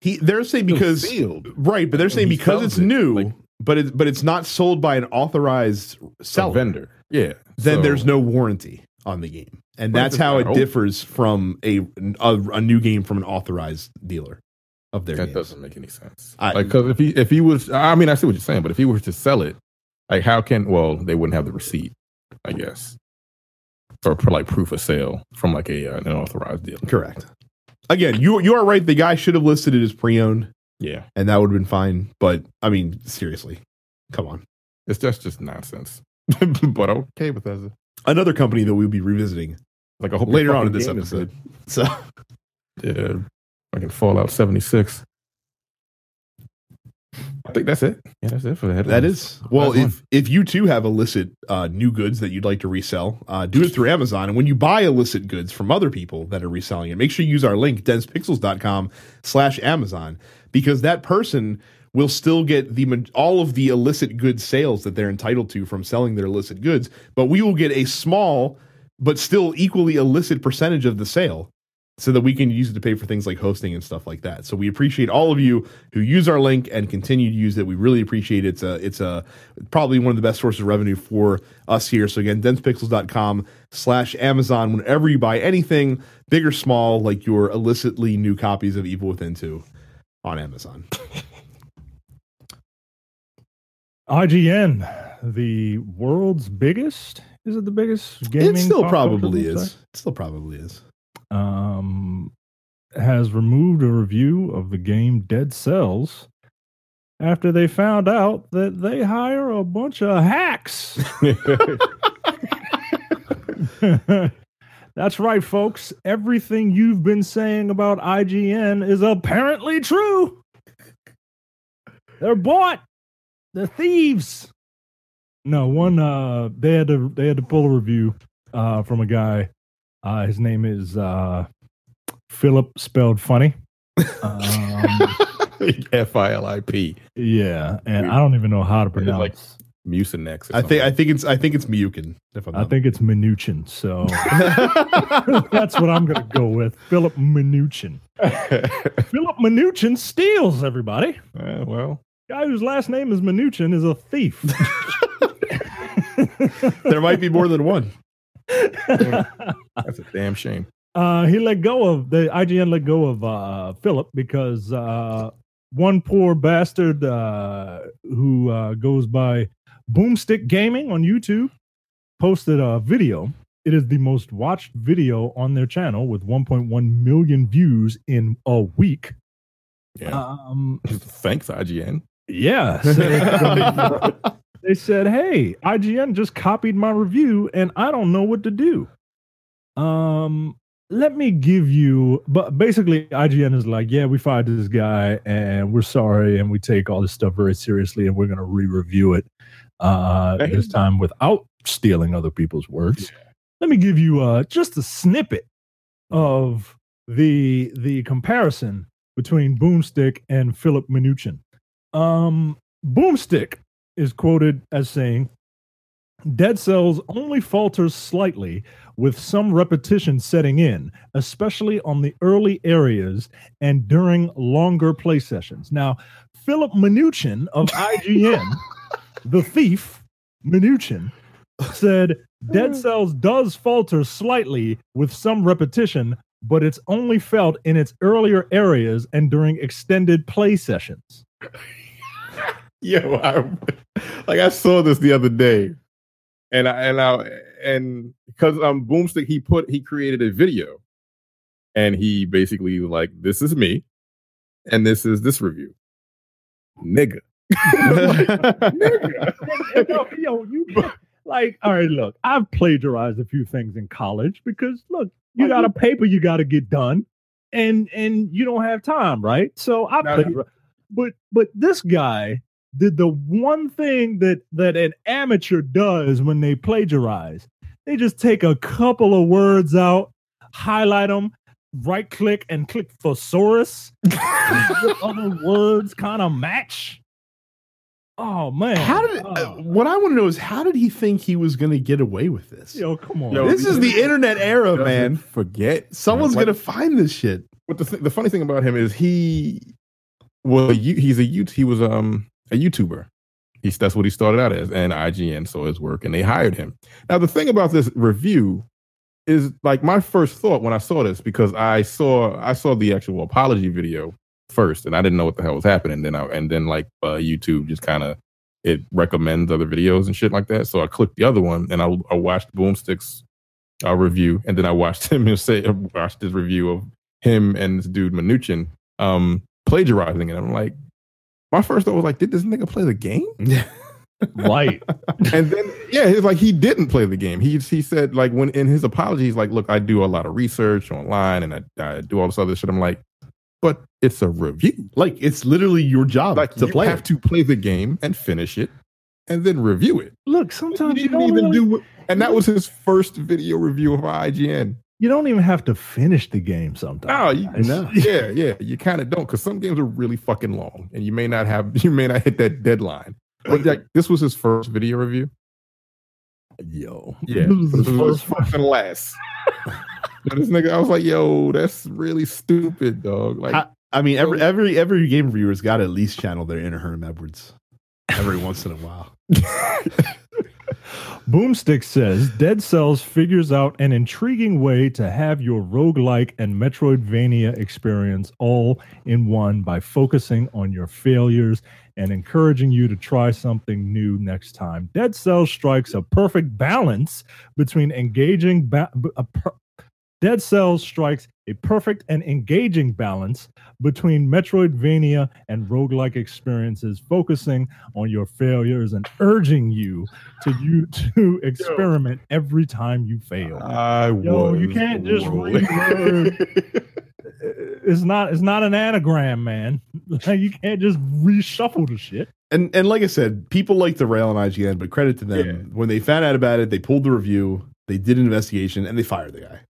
he they're saying because sealed, right, but they're saying because it's it, new, like- but it, but it's not sold by an authorized seller. vendor, yeah, then so- there's no warranty on the game, and But that's how it not- differs from a, a a new game from an authorized dealer of their that games. doesn't make any sense. I- like, because if he if he was, I mean, I see what you're saying, but if he were to sell it, like, how can? Well, they wouldn't have the receipt, I guess, or for like proof of sale from like a uh, an authorized dealer. Correct. Again, you you are right. The guy should have listed it as pre-owned, Yeah, and that would have been fine. But I mean, seriously, come on. it's just just nonsense. <laughs> but okay, Bethesda. Another company that we'll be revisiting Like, I hope later on in this episode. So. Yeah, fucking Fallout 76. I think that's it. Yeah, that's it for the that headlines. is well. Last one. If if you too have illicit uh, new goods that you'd like to resell, uh, do it through Amazon. And when you buy illicit goods from other people that are reselling it, make sure you use our link densepixels.com slash Amazon because that person will still get the all of the illicit goods sales that they're entitled to from selling their illicit goods, but we will get a small but still equally illicit percentage of the sale so that we can use it to pay for things like hosting and stuff like that. So we appreciate all of you who use our link and continue to use it. We really appreciate it. It's a, it's a probably one of the best sources of revenue for us here. So again, densepixels.com slash Amazon. Whenever you buy anything, big or small, like your illicitly new copies of Evil Within 2 on Amazon. <laughs> IGN, the world's biggest. Is it the biggest gaming? it still probably is. It still probably is. Um, has removed a review of the game Dead Cells after they found out that they hire a bunch of hacks. <laughs> That's right, folks. Everything you've been saying about IGN is apparently true. They're bought. They're thieves. No, one uh they had to they had to pull a review uh from a guy. Uh his name is uh Philip spelled funny. Um, <laughs> F I L I P. yeah, and I don't even know how to It's like- pronounce. Mucinex. or I think I think it's I think it's Mukin. If I'm I not think it's Minuchin, so <laughs> <laughs> that's what I'm gonna go with. Philip Minuchin. Philip Minuchin steals everybody. Uh, well, Guy whose last name is Minuchin is a thief. there might be more than one. <laughs> that's a damn shame. uh, he let go of the IGN let go of uh, Philip because uh, one poor bastard uh, who uh, goes by Boomstick Gaming on YouTube posted a video. It is the most watched video on their channel with 1.1 million views in a week. Yeah. Um, Thanks, IGN. yeah. so- <laughs> they said, "Hey, IGN just copied my review, and I don't know what to do." Um, let me give you. But basically, IGN is like, "Yeah, we fired this guy, and we're sorry, and we take all this stuff very seriously, and we're going to re-review it uh, this time without stealing other people's words." Let me give you uh, just a snippet of the the comparison between Boomstick and Philip Minuchin. Um, Boomstick is quoted as saying, Dead Cells only falters slightly with some repetition setting in, especially on the early areas and during longer play sessions. Now, Philip Minuchin of <laughs> IGN, the thief, Minuchin, said Dead <laughs> Cells does falter slightly with some repetition, but it's only felt in its earlier areas and during extended play sessions. <laughs> Yo, I, like I saw this the other day, and I and I and because um Boomstick he put he created a video, and he basically was like this is me, and this is this review, nigga. <laughs> And, yo, yo, you like, all right, look, I've plagiarized a few things in college because look, you got a paper you got to get done, and and you don't have time, right? So I Now- plagiarized. But but this guy did the one thing that that an amateur does when they plagiarize. They just take a couple of words out, highlight them, right click and click thesaurus. what <laughs> other words kind of match? Oh man! How did? Uh, Oh. what I want to know is how did he think he was going to get away with this? Yo, come on! Yo, this is the internet era, man. Forget Someone's Like, going to find this shit. But the th- the funny thing about him is he well you he's a he was um a YouTuber. He's that's what he started out as, and IGN saw his work and they hired him. Now the thing about this review is like my first thought when I saw this because I saw I saw the actual apology video first and I didn't know what the hell was happening. Then I and then like uh, YouTube just kind of it recommends other videos and shit like that. So I clicked the other one and I, I watched Boomstick's uh, review and then I watched <laughs> him say watched his review of him and this dude Mnuchin um plagiarizing it. I'm like, my first thought was like, did this nigga play the game? <laughs> right. <laughs> and then yeah, it's like he didn't play the game. He he said like when in his apology, he's like, look, I do a lot of research online and I, I do all this other shit. I'm like, but it's a review. like it's literally your job Like to you play. have it. to play the game and finish it, and then review it. Look, sometimes you didn't don't even really- do. And that was his first video review of IGN. You don't even have to finish the game sometimes. Oh, you, no. <laughs> yeah, yeah, you kind of don't because some games are really fucking long, and you may not have, <laughs> you may not hit that deadline. But like, <laughs> this was his first video review. Yo. Yeah, This was his first and last. This nigga, I was like, yo, that's really stupid, dog. Like, I, I mean, every every every game reviewer's got to at least channel their inner Herm Edwards every once in a while. Boomstick says Dead Cells figures out an intriguing way to have your roguelike and Metroidvania experience all in one by focusing on your failures and encouraging you to try something new next time. Dead Cells strikes a perfect balance between engaging ba- a per- Dead Cells strikes a perfect and engaging balance between Metroidvania and roguelike experiences, focusing on your failures and urging you to you to <laughs> experiment every time you fail. I Yo, was you can't just rolling. <laughs> It's not it's not an anagram, man. <laughs> you can't just reshuffle the shit. And and like I said, people like the rail on IGN, but credit to them Yeah. when they found out about it, they pulled the review, they did an investigation, and they fired the guy.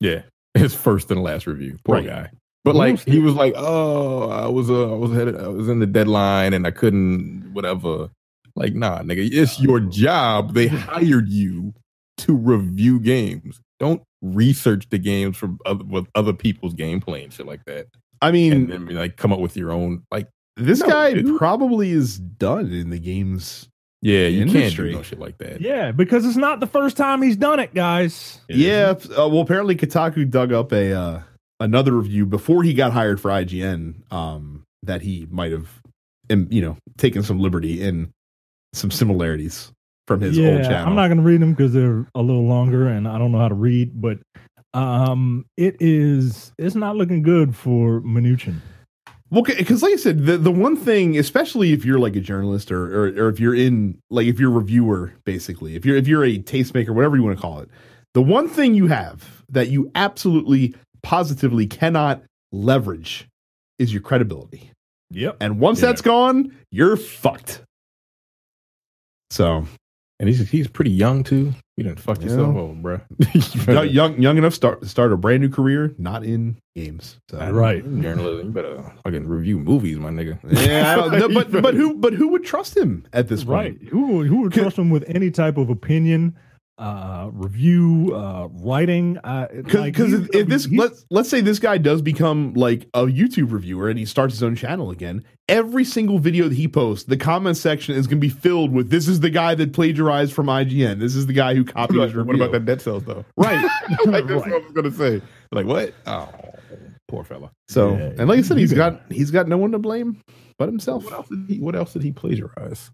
yeah, his first and last review. Poor Right. guy. But like, he was like, oh, I was, uh, I was headed, I was in the deadline, and I couldn't, whatever. Like, nah, nigga, it's your job. They <laughs> hired you to review games. Don't research the games from other, with other people's gameplay and shit like that, I and mean, then like come up with your own. Like, this no, guy dude. probably is done in the games. Yeah, you can't Industry. do no shit like that. Yeah, because it's not the first time he's done it, guys. Yeah. uh, well, apparently Kotaku dug up a uh, another review before he got hired for IGN um, that he might have, you know, taken some liberty in some similarities from his yeah, old channel. I'm not going to read them because they're a little longer and I don't know how to read. But um, it is it's not looking good for Mnuchin. Well, because like I said, the the one thing, especially if you're like a journalist or, or or if you're in like if you're a reviewer, basically, if you're if you're a tastemaker, whatever you want to call it, the one thing you have that you absolutely positively cannot leverage is your credibility. Yep. And once Yeah. that's gone, you're fucked. So And he's he's pretty young too. You didn't fuck yourself over, bro. <laughs> <laughs> young, young young enough start start a brand new career, not in games. So Right. Journalism. You better fucking review movies, my nigga. yeah, I don't, <laughs> no, but but who but who would trust him at this point? Right. Who who would trust him with any type of opinion, uh, review, uh, writing? Uh, Because like, if, if this he's- let's let's say this guy does become like a YouTube reviewer and he starts his own channel again, every single video that he posts, the comment section is going to be filled with "This is the guy that plagiarized from IGN. This is the guy who copied his <laughs> what review." about that Dead Cells though? <laughs> Right. <laughs> like that's Right. what I was gonna say. Like what? Oh, poor fella. So, Yeah, and like I said, he's got- got he's got no one to blame but himself. What else did he? What else did he plagiarize?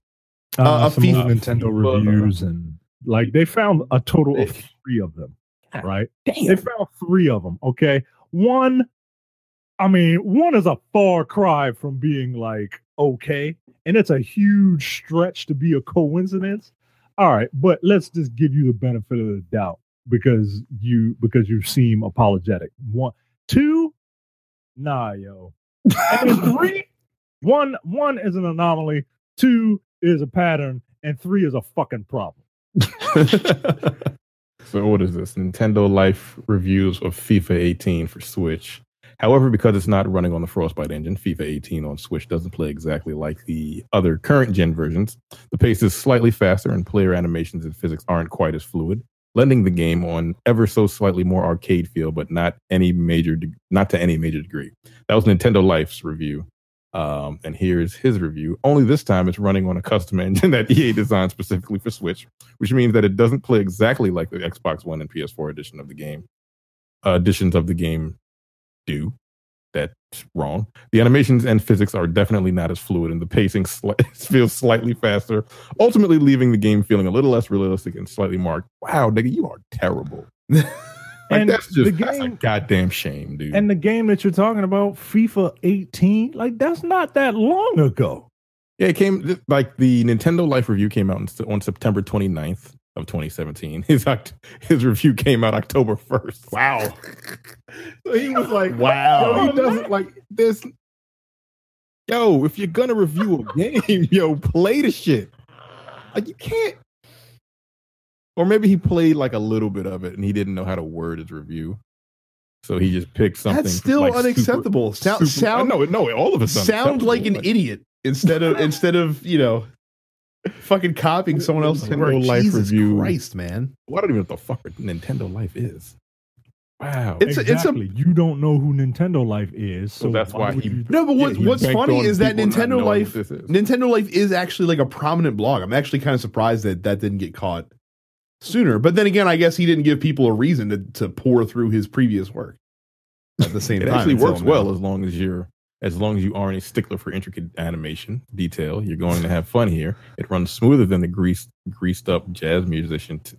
uh, uh, a some FIFA- old Nintendo reviews and like they found a total of three of them. Ah, right. They found three of them. Okay. One, I mean, one is a far cry from being like okay, and it's a huge stretch to be a coincidence. All right, but let's just give you the benefit of the doubt because you because you seem apologetic. One, two, nah, yo. And then <laughs> three, one, one is an anomaly. two is a pattern, and three is a fucking problem. So what is this? Nintendo Life reviews of FIFA 18 for Switch. However, because it's not running on the Frostbite engine, FIFA 18 on Switch doesn't play exactly like the other current gen versions. The pace is slightly faster, and player animations and physics aren't quite as fluid, lending the game on ever so slightly more arcade feel, but not any major, de- not to any major degree. That was Nintendo Life's review. Um, and here's his review. Only this time it's running on a custom engine that EA designed specifically for Switch, which means that it doesn't play exactly like the Xbox One and PS4 edition of the game. Uh, editions of the game do. That's wrong. The animations and physics are definitely not as fluid, and the pacing <laughs> feels slightly faster, ultimately leaving the game feeling a little less realistic and slightly marked. Wow, nigga, you are terrible. <laughs> Like And that's just the <laughs> that's a game- goddamn shame, dude. And the game that you're talking about, FIFA 18, like that's not that long ago. Yeah, it came like the Nintendo Life review came out on- on September 29th of 2017. <laughs> His oct- his review came out October 1st. Wow. <laughs> So he was like, Wow. Yo, he doesn't like this. Yo, if you're gonna review a game, yo, play the shit. Like you can't. Or maybe he played like a little bit of it and he didn't know how to word his review. So he just picked something. That's still like, super- unacceptable. Sound, super- uh, sound, no, no, all of it's sound like an unacceptable. idiot instead of <laughs> instead of you know fucking copying someone else's Nintendo. Life Jesus review. Christ, man! Well, I don't even know what the fuck Nintendo Life is. Wow. It's a- it's a- exactly. you don't know who Nintendo Life is, so So that's why would he- you- No, but what, Yeah, what's funny is that Nintendo Life, what this is. Nintendo Life is actually like a prominent blog. I'm actually kind of surprised that that didn't get caught sooner. But then again, I guess he didn't give people a reason to to pour through his previous work at the same it time. It actually works now. well as long as you're as long as you aren't a stickler for intricate animation detail you're going to have fun here it runs smoother than the greased greased up jazz musician t-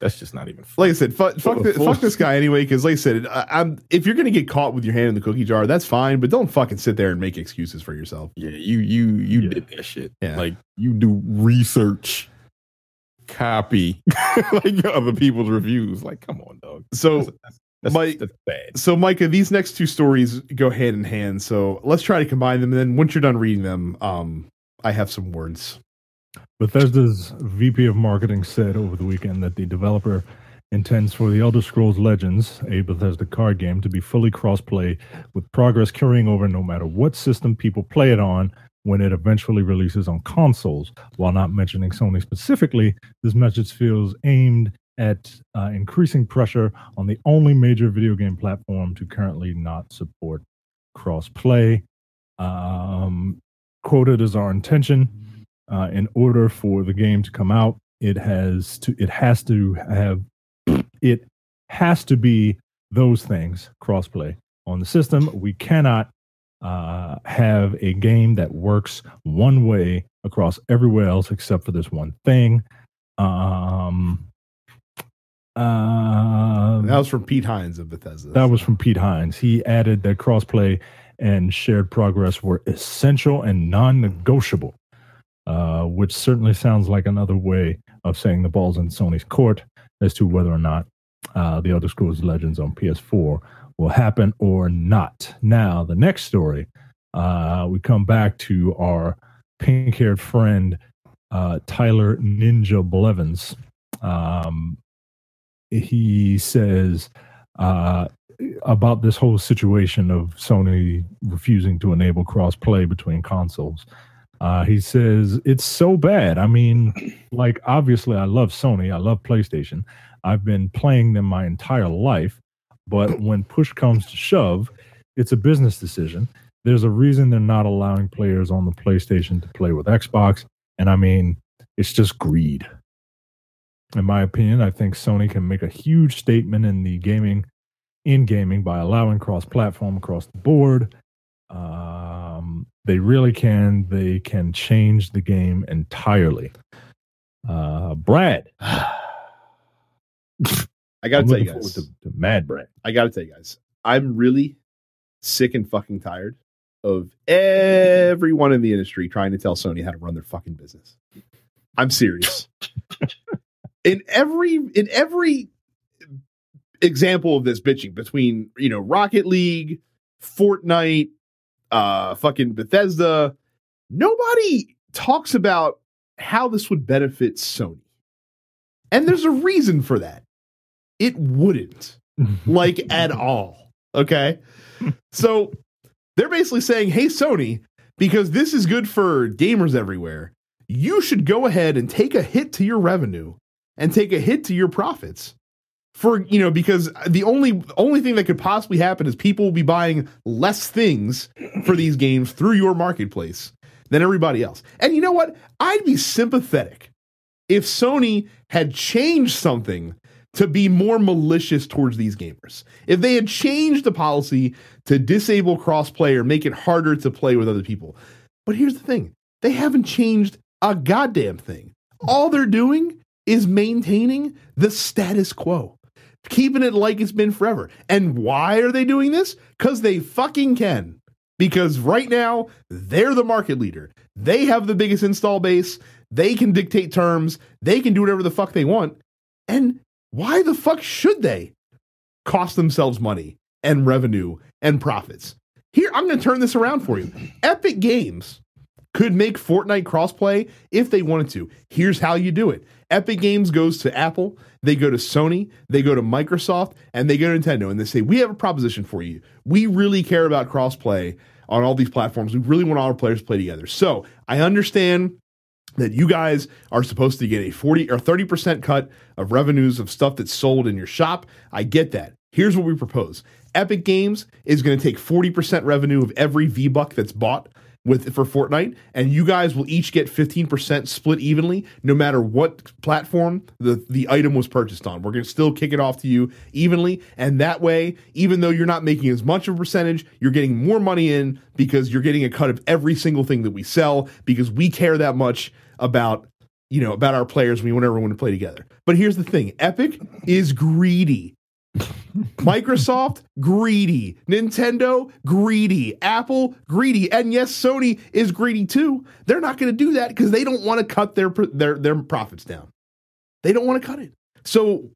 that's just not even fun. Like I said, fuck, fuck, thi- fuck this guy anyway. Because, like I said, I, I'm if you're gonna get caught with your hand in the cookie jar, that's fine. But don't fucking sit there and make excuses for yourself. yeah you you you Yeah. did that shit Yeah. like you do research copy <laughs> like other people's reviews like come on dog So, that's, that's, that's, Mike- that's bad so Micah, these next two stories go hand in hand. So let's try to combine them. And then once you're done reading them, um, I have some words. Bethesda's VP of marketing said over the weekend that the developer intends for the Elder Scrolls Legends, a Bethesda card game, to be fully cross-play with progress carrying over no matter what system people play it on when it eventually releases on consoles. While not mentioning Sony specifically, this message feels aimed at uh, increasing pressure on the only major video game platform to currently not support cross-play. Um, quoted as our intention uh, in order for the game to come out it has to it has to have it has to be those things crossplay on the system we cannot uh, have a game that works one way across everywhere else except for this one thing um uh, That was from Pete Hines of Bethesda. that was from Pete Hines. He added that crossplay and shared progress were essential and non negotiable, uh, which certainly sounds like another way of saying the ball's in Sony's court as to whether or not uh, the Elder Scrolls Legends on PS4 will happen or not. Now, the next story, uh, we come back to our pink haired friend, uh, Tyler Ninja Blevins. Um, he says, uh, about this whole situation of Sony refusing to enable cross-play between consoles. Uh, he says it's so bad. I mean, like obviously, I love Sony. I love PlayStation. I've been playing them my entire life, but when push comes to shove, it's a business decision. There's a reason they're not allowing players on the PlayStation to play with Xbox, and I mean, it's just greed. In my opinion, I think Sony can make a huge statement in the gaming in gaming by allowing cross-platform across the board. Um, they really can. They can change the game entirely. Uh, Brad, <sighs> <laughs> I gotta I'm tell you guys. to, to Mad Brad. I gotta tell you guys. I'm really sick and fucking tired of everyone in the industry trying to tell Sony how to run their fucking business. I'm serious. <laughs> in every in every example of this bitching between you know Rocket League, Fortnite, uh, fucking Bethesda, nobody talks about how this would benefit Sony. And there's a reason for that. It wouldn't, like <laughs> at all. Okay. So they're basically saying, hey, Sony, because this is good for gamers everywhere, you should go ahead and take a hit to your revenue and take a hit to your profits for you know because the only only thing that could possibly happen is people will be buying less things for these games through your marketplace than everybody else. And you know what? I'd be sympathetic if Sony had changed something to be more malicious towards these gamers. If they had changed the policy to disable crossplay or make it harder to play with other people. But here's the thing they haven't changed a goddamn thing. All they're doing is maintaining the status quo, keeping it like it's been forever. And why are they doing this? Because they fucking can. Because right now, they're the market leader. They have the biggest install base. They can dictate terms. They can do whatever the fuck they want. And why the fuck should they cost themselves money and revenue and profits? Here, I'm going to turn this around for you. Epic Games could make Fortnite crossplay if they wanted to. Here's how you do it. Epic Games goes to Apple, they go to Sony, they go to Microsoft, and they go to Nintendo, and they say, We have a proposition for you. We really care about crossplay on all these platforms. We really want all our players to play together. So I understand that you guys are supposed to get a 40 or 30% cut of revenues of stuff that's sold in your shop. I get that. Here's what we propose. Epic Games is going to take 40% revenue of every V-Buck that's bought with for Fortnite, and you guys will each get 15% split evenly, no matter what platform the, the item was purchased on. We're gonna still kick it off to you evenly, and that way, even though you're not making as much of a percentage, you're getting more money in because you're getting a cut of every single thing that we sell because we care that much about you know about our players. We want everyone to play together. But here's the thing: Epic is greedy. <laughs> Microsoft, greedy. Nintendo, greedy. Apple, greedy. And yes, Sony is greedy too. They're not going to do that because they don't want to cut their, their, their profits down. They don't want to cut it. So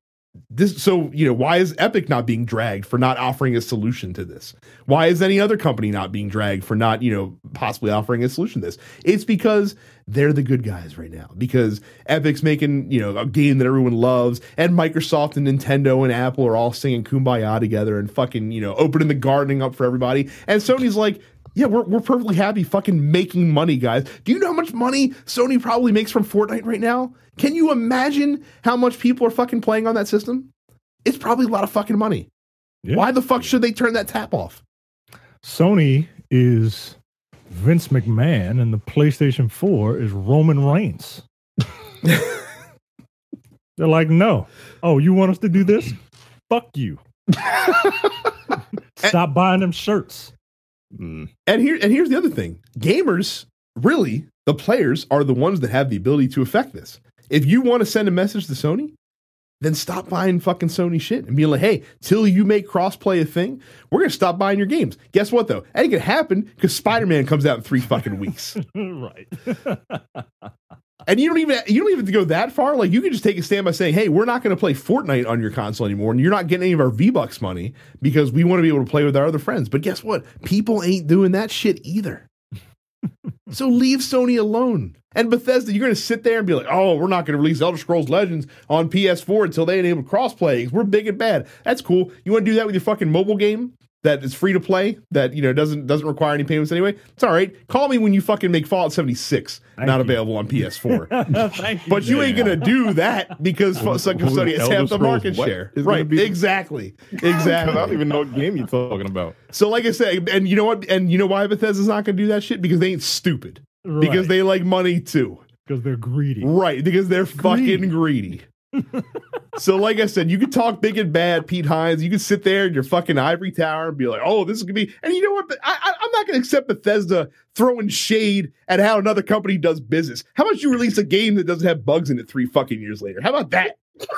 this so you know why is epic not being dragged for not offering a solution to this? Why is any other company not being dragged for not you know possibly offering a solution to this? It's because they're the good guys right now because epic's making you know a game that everyone loves and microsoft and nintendo and apple are all singing kumbaya together and fucking you know opening the gardening up for everybody and sony's like yeah, we're, we're perfectly happy fucking making money, guys. Do you know how much money Sony probably makes from Fortnite right now? Can you imagine how much people are fucking playing on that system? It's probably a lot of fucking money. Yeah. Why the fuck should they turn that tap off? Sony is Vince McMahon and the PlayStation 4 is Roman Reigns. <laughs> They're like, no. Oh, you want us to do this? Fuck you. <laughs> Stop buying them shirts. Mm. And here and here's the other thing. Gamers, really, the players are the ones that have the ability to affect this. If you want to send a message to Sony, then stop buying fucking Sony shit and be like, hey, till you make crossplay a thing, we're gonna stop buying your games. Guess what though? That ain't gonna happen because Spider Man comes out in three fucking weeks. <laughs> right. <laughs> and you don't even you don't even have to go that far. Like you can just take a stand by saying, "Hey, we're not going to play Fortnite on your console anymore, and you're not getting any of our V Bucks money because we want to be able to play with our other friends." But guess what? People ain't doing that shit either. <laughs> so leave Sony alone. And Bethesda, you're going to sit there and be like, "Oh, we're not going to release Elder Scrolls Legends on PS4 until they enable crossplay. We're big and bad. That's cool. You want to do that with your fucking mobile game? That is free to play that you know doesn't doesn't require any payments anyway. It's all right. Call me when you fucking make Fallout 76 Thank not you. available on PS4. <laughs> but you, ain't gonna do that because Sucker Study has half the market share. Right. Be- exactly. Exactly. <laughs> I don't even know what game you're talking about. So like I said, and you know what? And you know why Bethesda's not gonna do that shit? Because they ain't stupid. Right. Because they like money too. Because they're greedy. Right. Because they're greedy. fucking greedy so, like I said, you could talk big and bad, Pete Hines. You could sit there in your fucking ivory tower and be like, "Oh, this is gonna be." And you know what? I, am not gonna accept Bethesda throwing shade at how another company does business. How about you release a game that doesn't have bugs in it three fucking years later? How about that? <laughs>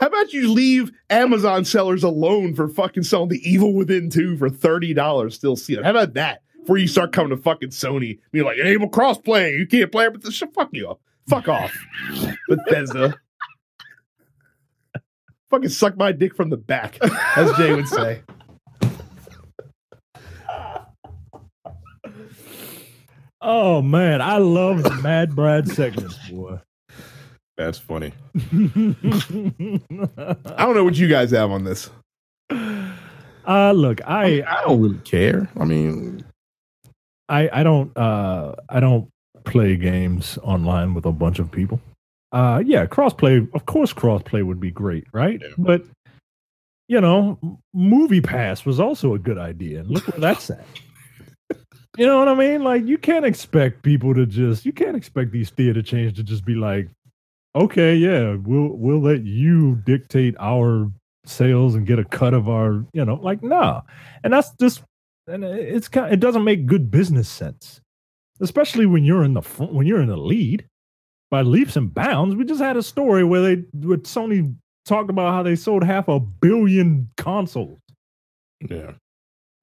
How about you leave Amazon sellers alone for fucking selling the Evil Within 2 for $30 still see it? How about that? Before you start coming to fucking Sony, be like, enable crossplay. You can't play it, but the shit, fuck you up. Fuck off, Bethesda. <laughs> Fucking suck my dick from the back, as Jay would say. Oh man, I love the Mad Brad segments, boy. That's funny. <laughs> I don't know what you guys have on this. Uh look, I I don't really care. I mean, I I don't uh I don't play games online with a bunch of people. Uh yeah, crossplay, of course crossplay would be great, right? Yeah. But you know, Movie Pass was also a good idea. And look where that's at. <laughs> You know what I mean? Like you can't expect people to just you can't expect these theater chains to just be like, okay, yeah, we'll we'll let you dictate our sales and get a cut of our, you know, like nah. And that's just and it's kind it doesn't make good business sense. Especially when you're in the front, when you're in the lead by leaps and bounds. We just had a story where they where Sony talked about how they sold half a billion consoles. yeah.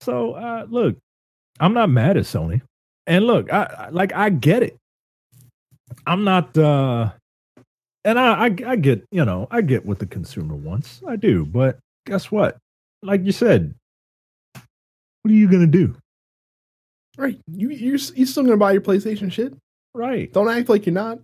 So uh, look, I'm not mad at Sony, and look, I, I like I get it. I'm not, uh and I, I I get you know I get what the consumer wants. I do, but guess what? Like you said, what are you gonna do? Right. You you're s- you still gonna buy your PlayStation shit? Right, Don't act like you're not.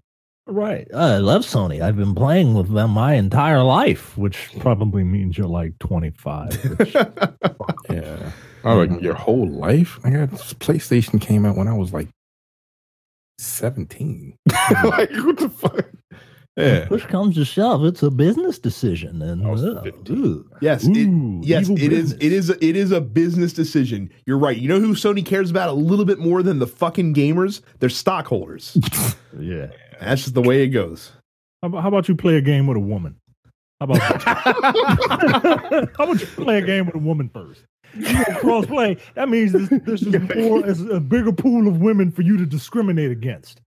right. I love Sony. I've been playing with them my entire life, which probably means you're like 25. Which, <laughs> Yeah. Oh, like mm-hmm. your whole life? I got this PlayStation came out when I was like 17. <laughs> like, what the fuck? Yeah. push comes to shove, it's a business decision, and uh, 15. ooh. yes. it- Ooh, yes, it is. business. It is. A, it is a business decision. You're right. You know who Sony cares about a little bit more than the fucking gamers? Their stockholders. <laughs> Yeah. That's just the way it goes. How about, how about you play a game with a woman? How about <laughs> <laughs> how about you play a game with a woman first? You cross play. That means this, this is more a bigger pool of women for you to discriminate against.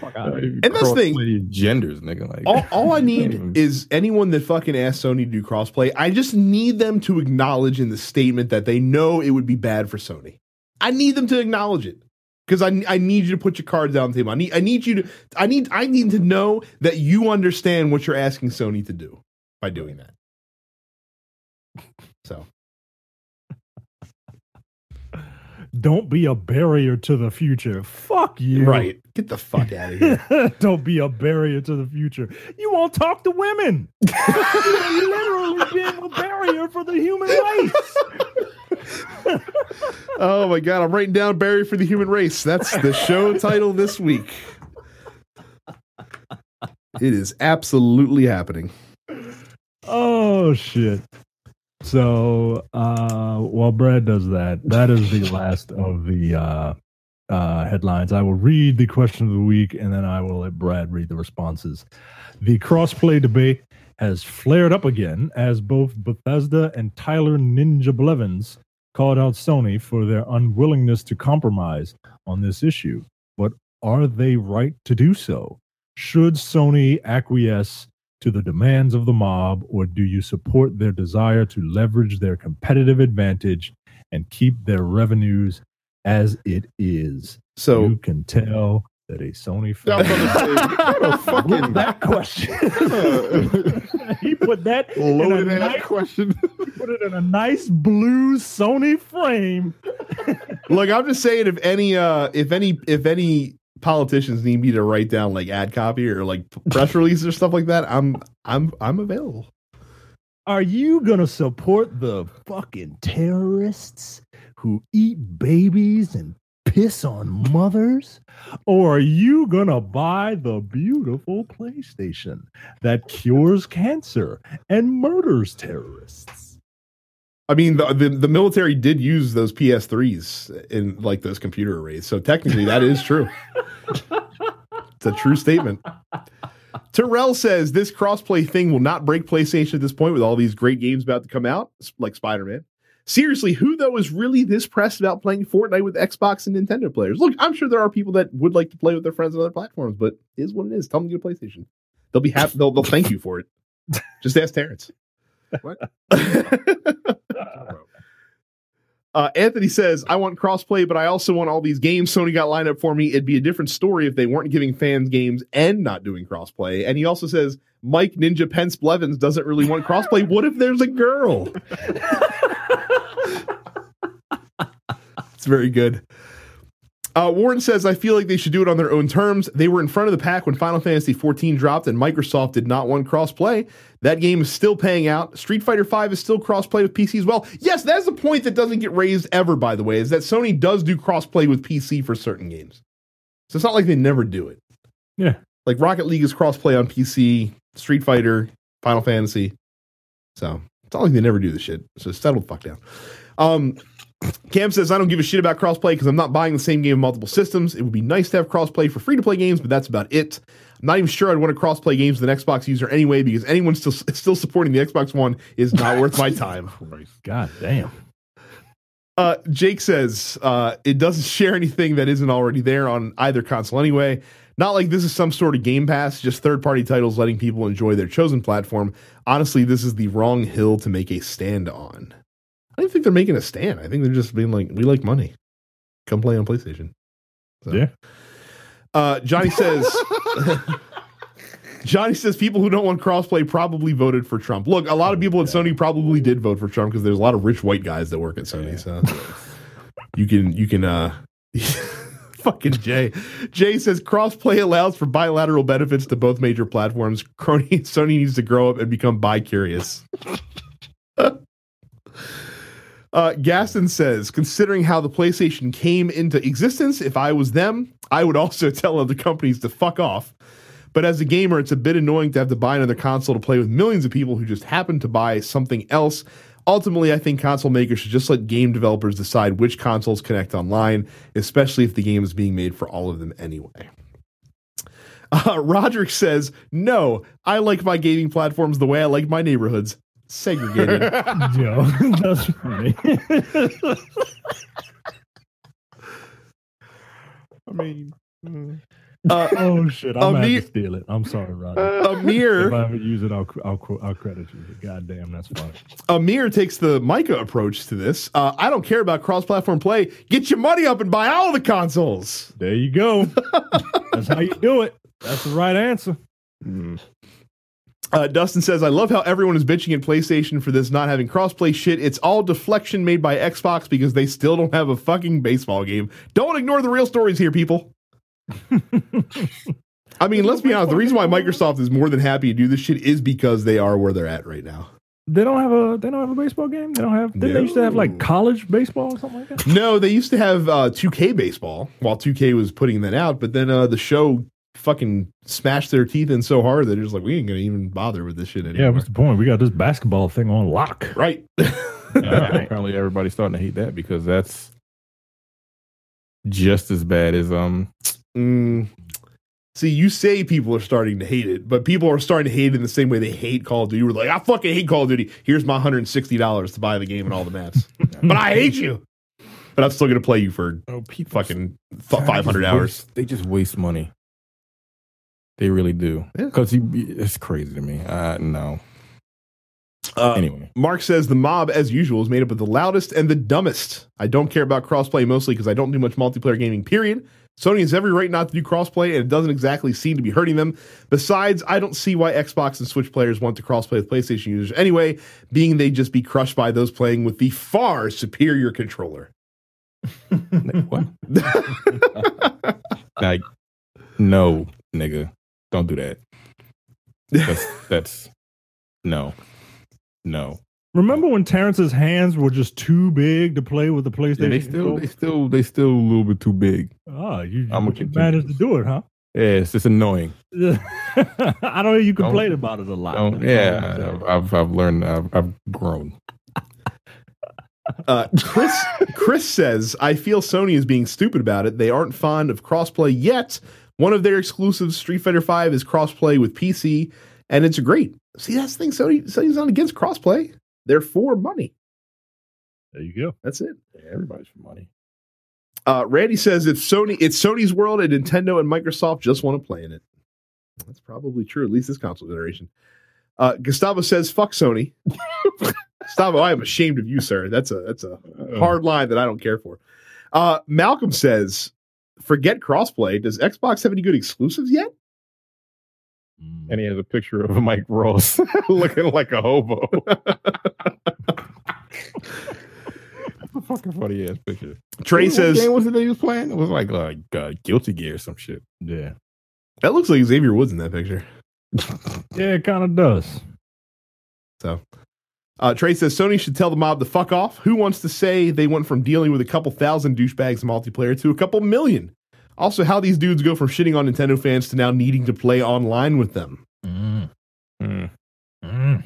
Fuck. And that's the thing. Genders, nigga. Like, all, all I need even- <laughs> is anyone that fucking asks Sony to do crossplay. I just need them to acknowledge in the statement that they know it would be bad for Sony. I need them to acknowledge it because I I need you to put your cards down the table. I need I need you to I need I need to know that you understand what you're asking Sony to do by doing that. So Don't be a barrier to the future. Fuck you. right, get the fuck out of here. <laughs> Don't be a barrier to the future. You won't talk to women. <laughs> You're literally being a barrier for the human race. <laughs> oh my god, I'm writing down "Barrier for the Human Race." That's the show title this week. It is absolutely happening. Oh shit. So uh while Brad does that, that is the last of the uh uh headlines. I will read the question of the week and then I will let Brad read the responses. The crossplay debate has flared up again as both Bethesda and Tyler Ninja Blevins called out Sony for their unwillingness to compromise on this issue. But are they right to do so? Should Sony acquiesce to the demands of the mob, or do you support their desire to leverage their competitive advantage and keep their revenues as it is? So you can tell that a Sony I fan. was about to say, what a <laughs> With fucking that question, <laughs> he put that in a loaded ass nice, question. put it in a nice blue Sony frame. Look, I'm just saying if any uh if any if any politicians need me to write down like ad copy or like press releases or stuff like that, I'm I'm I'm available. Are you gonna support the fucking terrorists who eat babies and piss on mothers? Or are you gonna buy the beautiful PlayStation that cures cancer and murders terrorists? I mean the, the the military did use those PS3s in like those computer arrays. So technically that is true. it's a true statement. Terrell says this crossplay thing will not break PlayStation at this point with all these great games about to come out, like Spider-Man. Seriously, who though is really this pressed about playing Fortnite with Xbox and Nintendo players? Look, I'm sure there are people that would like to play with their friends on other platforms, but is what it is. Tell them to get a PlayStation. They'll be happy. They'll, they'll thank you for it. Just ask Terrence. What? <laughs> Uh, Anthony says, I want crossplay, but I also want all these games Sony got lined up for me. It'd be a different story if they weren't giving fans games and not doing crossplay. And he also says, Mike Ninja Pence Blevins doesn't really want crossplay. What if there's a girl? <laughs> it's very good. Uh, Warren says, I feel like they should do it on their own terms. They were in front of the pack when Final Fantasy XIV dropped, and Microsoft did not want crossplay. That game is still paying out. Street Fighter V is still crossplay with PC as well. Yes, that's the point that doesn't get raised ever, by the way, is that Sony does do crossplay with PC for certain games. So it's not like they never do it. Yeah. Like Rocket League is crossplay on PC, Street Fighter, Final Fantasy. So it's not like they never do this shit. So settle the fuck down. Um, Cam says, I don't give a shit about crossplay because I'm not buying the same game on multiple systems. It would be nice to have crossplay for free to play games, but that's about it. I'm not even sure I'd want to crossplay games with an Xbox user anyway because anyone still <laughs> still supporting the Xbox One is not worth my time. <laughs> God damn. Uh, Jake says uh, it doesn't share anything that isn't already there on either console anyway. Not like this is some sort of Game Pass, just third party titles letting people enjoy their chosen platform. Honestly, this is the wrong hill to make a stand on. I don't think they're making a stand. I think they're just being like, we like money. Come play on PlayStation. So. Yeah. Uh, Johnny says. <laughs> Johnny says people who don't want crossplay probably voted for Trump. Look, a lot of people at Sony probably did vote for Trump because there's a lot of rich white guys that work at Sony. So you can you can uh <laughs> fucking Jay. Jay says crossplay allows for bilateral benefits to both major platforms. Crony Sony needs to grow up and become bi curious. <laughs> Uh, Gaston says, considering how the PlayStation came into existence, if I was them, I would also <laughs> tell other companies to fuck off. But as a gamer, it's a bit annoying to have to buy another console to play with millions of people who just happen to buy something else. Ultimately, I think console makers should just let game developers decide which consoles connect online, especially if the game is being made for all of them anyway. <laughs> Uh, Roderick says, No, I like my gaming platforms the way I like my neighborhoods segregated. <laughs> Yo, <laughs> that's funny. I mean, mm. Uh, <laughs> oh shit! I'm gonna Amir- have to steal it. I'm sorry, Roger. If Amir I ever use it, I'll I'll, I'll credit you. God damn, that's funny. Amir takes the Micah approach to this. Uh, I don't care about cross-platform play. Get your money up and buy all the consoles. There you go. that's how you do it. That's the right answer. Uh, Dustin says, I love how everyone is bitching at PlayStation for this not having crossplay shit. It's all deflection made by Xbox because they still don't have a fucking baseball game. Don't ignore the real stories here, people. I mean, let's be honest. The reason why Microsoft is more than happy to do this shit is because they are where they're at right now. They don't have a they don't have a baseball game. They don't have. Did they used to have like college baseball or something like that? No, they used to have uh, 2K baseball while 2K was putting that out, but then uh, the show fucking smashed their teeth in so hard that they're just like, we ain't gonna even bother with this shit anymore. Yeah, what's the point? We got this basketball thing on lock. right. <laughs> Yeah, <laughs> apparently everybody's starting to hate that because that's just as bad as um Mm. See, you say people are starting to hate it, but people are starting to hate it in the same way they hate Call of Duty. We're like, I fucking hate Call of Duty. Here's my $160 to buy the game and all the maps. <laughs> but I hate you. But I'm still going to play you for oh people fucking 500 hours. waste- they just waste money. They really do. Yeah. Because it's crazy to me. Uh, no. Uh, Anyway, Mark says the mob, as usual, is made up of the loudest and the dumbest. I don't care about crossplay mostly because I don't do much multiplayer gaming, period. Sony has every right not to do crossplay, and it doesn't exactly seem to be hurting them. Besides, I don't see why Xbox and Switch players want to crossplay with PlayStation users anyway, being they just be crushed by those playing with the far superior controller. <laughs> what? <laughs> like, no, nigga, don't do that. That's <laughs> that's no, no. Remember when Terrence's hands were just too big to play with the PlayStation? Yeah, they still, they still, they still a little bit too big. Oh, you, I'ma you managed to do it, huh? Yeah, it's just annoying. <laughs> I don't know you complain Don't- about it a lot. Yeah, I've, I've, I've learned, I've, I've grown. <laughs> Uh, Chris Chris says, I feel Sony is being stupid about it. They aren't fond of crossplay yet. One of their exclusives, Street Fighter V, is crossplay with PC, and it's great. See, that's the thing. Sony Sony's not against crossplay. They're for money. There you go. That's it. Yeah, everybody's for money. Uh, Randy says if Sony, it's Sony's world, and Nintendo and Microsoft just want to play in it. That's probably true, at least this console generation. Uh, Gustavo says, "Fuck Sony." <laughs> Gustavo, I am ashamed of you, sir. That's a that's a hard line that I don't care for. Uh, Malcolm says, "Forget crossplay. Does Xbox have any good exclusives yet?" Mm. And he has a picture of <laughs> Mike Ross <laughs> looking like a hobo. <laughs> a fucking funny ass picture. Trey What says game was it that he was playing? It was like like uh, Guilty Gear or some shit. Yeah. that looks like Xavier Woods in that picture. Yeah, it kind of does. So, uh, Trey says Sony should tell the mob to fuck off. Who wants to say they went from dealing with a couple thousand douchebags in multiplayer to a couple million? Also, how these dudes go from shitting on Nintendo fans to now needing to play online with them. Mm. Hmm. Mm.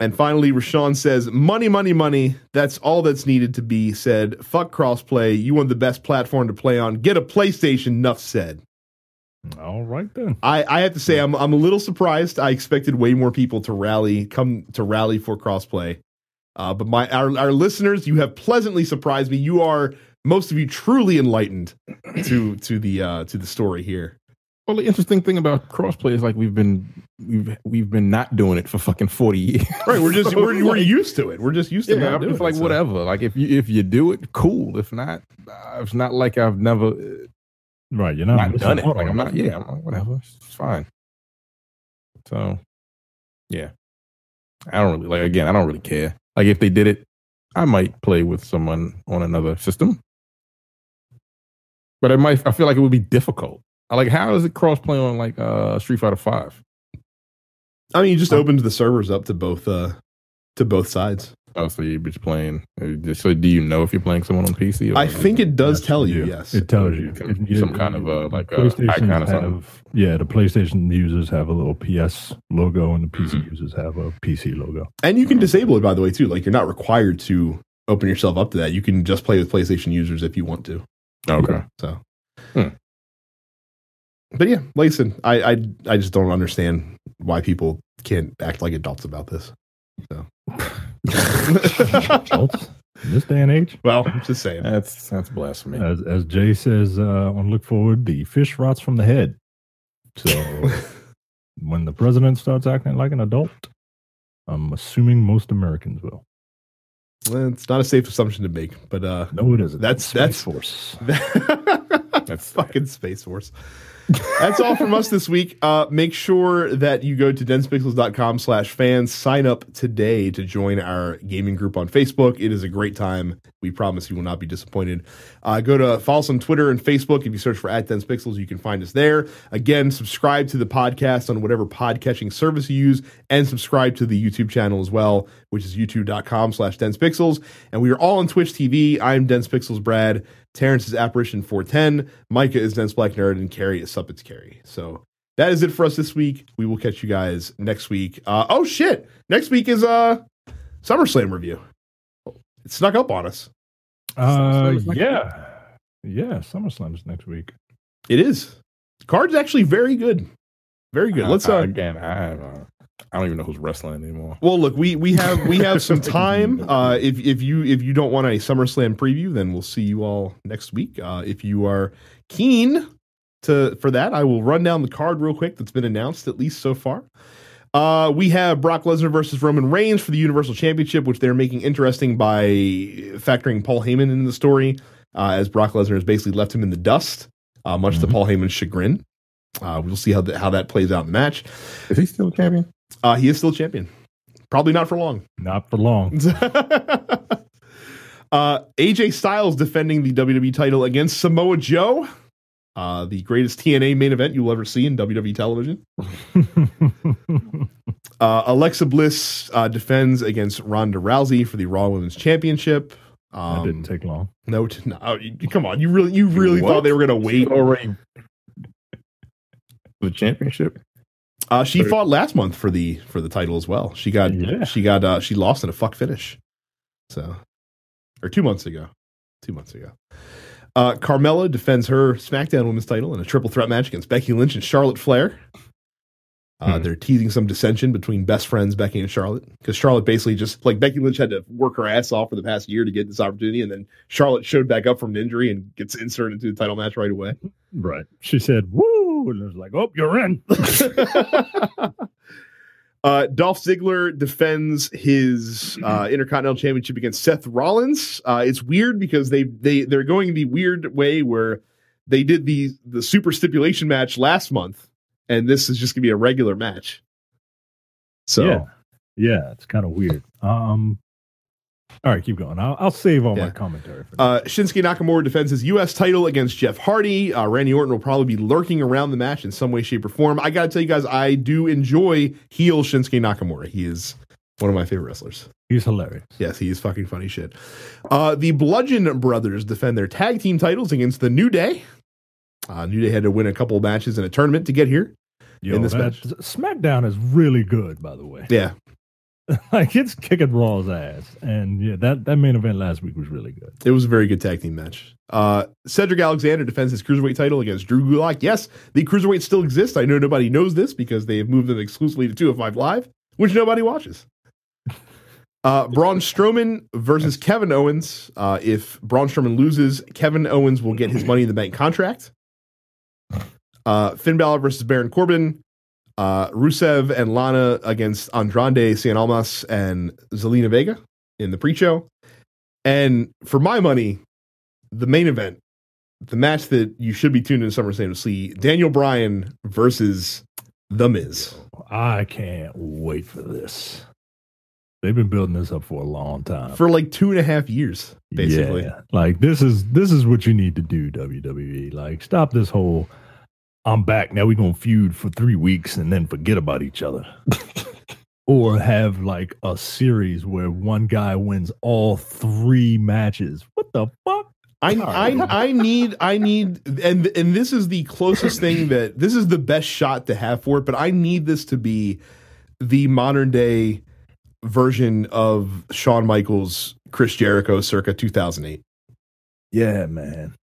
And finally, Rashawn says, money, money, money. That's all that's needed to be said. Fuck crossplay. You want the best platform to play on. Get a PlayStation, Nuff said. All right then. I, I have to say, I'm, I'm a little surprised. I expected way more people to rally, come to rally for crossplay. Uh, but my our, our listeners, you have pleasantly surprised me. You are most of you truly enlightened <clears throat> to to the uh, to the story here. Well, the interesting thing about crossplay is like we've been we've we've been not doing it for fucking forty years. Right, we're just <laughs> So we're, it's we're used to it. We're just used to yeah, doing just like it, so. whatever. Like if you if you do it, cool. If not, uh, it's not like I've never Right, you're not, not missing done it. Like I'm not. Yeah, I'm like, whatever. It's fine. So, yeah, I don't really like. Again, I don't really care. Like if they did it, I might play with someone on another system, but it might. I feel like it would be difficult. I Like, how does it cross play on like uh Street Fighter Five? I mean, you just opened the servers up to both uh to both sides. Oh, so you're just playing. uh, So, do you know if you're playing someone on PC? Or I think it does Yes, tell you. Yes, It tells you. Some- It- some kind of, uh, like, uh, PlayStations icon or something. have, yeah, the PlayStation users have a little PS logo, and the PC Mm-hmm. users have a PC logo. and you can disable it by the way too. Like you're not required to open yourself up to that. You can just play with PlayStation users if you want to. okay. So, Hmm. but yeah, like I said, I, I I just don't understand why people can't act like adults about this. So, <laughs> Adults in this day and age, well, I'm just saying. That's that's blasphemy. as as Jay says uh, on Look Forward, the fish rots from the head. So <laughs> when the president starts acting like an adult, I'm assuming most Americans will. Well, it's not a safe assumption to make, but uh, No, it isn't. That's- Space that's- force. <laughs> that's fucking Space Force. That's all from us this week. Uh, make sure that you go to densepixels.com slash fans. Sign up today to join our gaming group on Facebook. It is a great time. We promise you will not be disappointed. Uh, go to follow us on Twitter and Facebook. If you search for at Dense Pixels, you can find us there. Again, subscribe to the podcast on whatever podcatching service you use and subscribe to the YouTube channel as well, which is youtube.com slash Dense Pixels. And we are all on Twitch TV. I'm Dense Pixels Brad. Terrence is Apparition 410. Micah is Dense Black Nerd. And Carrie is Suppets Carrie. So that is it for us this week. We will catch you guys next week. Uh, oh, shit. Next week is uh, SummerSlam review. It snuck up on us. Uh, SummerSlam's next yeah, yeah. SummerSlam's next week. It is. Card's actually very good. Very good. Let's I- uh, I- again. I uh, I don't even know who's wrestling anymore. Well, look, we we have we have some <laughs> time. Uh, if if you if you don't want a SummerSlam preview, then we'll see you all next week. Uh, if you are keen to for that, I will run down the card real quick that's been announced at least so far. Uh, we have Brock Lesnar versus Roman Reigns for the Universal Championship, which they're making interesting by factoring Paul Heyman into the story, uh, as Brock Lesnar has basically left him in the dust, uh, much to Mhm. Paul Heyman's chagrin. Uh, we'll see how the, how that plays out in the match. Is he still a champion? Uh, he is still champion. Probably not for long. Not for long. <laughs> uh, AJ Styles defending the WWE title against Samoa Joe. Uh, the greatest TNA main event you'll ever see in WWE television. <laughs> Uh, Alexa Bliss uh, defends against Ronda Rousey for the Raw Women's Championship. Um, that didn't take long. No, no oh, you- come on. You really, you really What? thought they were going to wait? already the championship. Uh, she fought last month for the for the title as well. She got Yeah. she got uh, she lost in a fuck finish. So, or two months ago, two months ago. Uh, Carmella defends her SmackDown Women's title in a triple threat match against Becky Lynch and Charlotte Flair. Uh, Hmm. They're teasing some dissension between best friends Becky and Charlotte because Charlotte basically just like Becky Lynch had to work her ass off for the past year to get this opportunity, and then Charlotte showed back up from an injury and gets inserted into the title match right away. Right. She said, "Woo!" And it was like, "Oh, you're in." <laughs> <laughs> uh, Dolph Ziggler defends his uh, Intercontinental Championship against Seth Rollins. Uh, it's weird because they they they're going the weird way where they did the the super stipulation match last month, and this is just gonna be a regular match. So Yeah. Yeah, it's kind of weird. Um, All right, keep going. I'll, I'll save all Yeah. my commentary. For Uh, Shinsuke Nakamura defends his U.S. title against Jeff Hardy. Uh, Randy Orton will probably be lurking around the match in some way, shape, or form. I got to tell you guys, I do enjoy heel Shinsuke Nakamura. He is one of my favorite wrestlers. He's hilarious. Yes, he is fucking funny shit. Uh, the Bludgeon Brothers defend their tag team titles against the New Day. Uh, New Day had to win a couple of matches in a tournament to get here. Yo, In this match. SmackDown is really good, by the way. Yeah, <laughs> like it's kicking Raw's ass, and yeah, that that main event last week was really good. it was a very good tag team match. Uh, Cedric Alexander defends his cruiserweight title against Drew Gulak. Yes, the cruiserweight still exists. I know nobody knows this because they have moved them exclusively to 205 Live, which nobody watches. <laughs> Uh, Braun Strowman versus Kevin Owens. Uh, if Braun Strowman loses, Kevin Owens will get his Money in the Bank contract. Uh, Finn Balor versus Baron Corbin. Uh, Rusev and Lana against Andrade, Cien Almas, and Zelina Vega in the pre-show. And for my money, the main event, the match that you should be tuned in to SummerSlam to see, Daniel Bryan versus The Miz. I can't wait for this. They've been building this up for a long time. For like two and a half years, basically. Yeah. Like this is this is what you need to do, WWE. Like stop this whole I'm back. Now we're gonna feud for three weeks and then forget about each other. <laughs> or have like a series where one guy wins all three matches. What the fuck? I, I I need I need and and this is the closest thing that this is the best shot to have for it, but I need this to be the modern day version of Shawn Michaels Chris Jericho circa 2008. Yeah, man.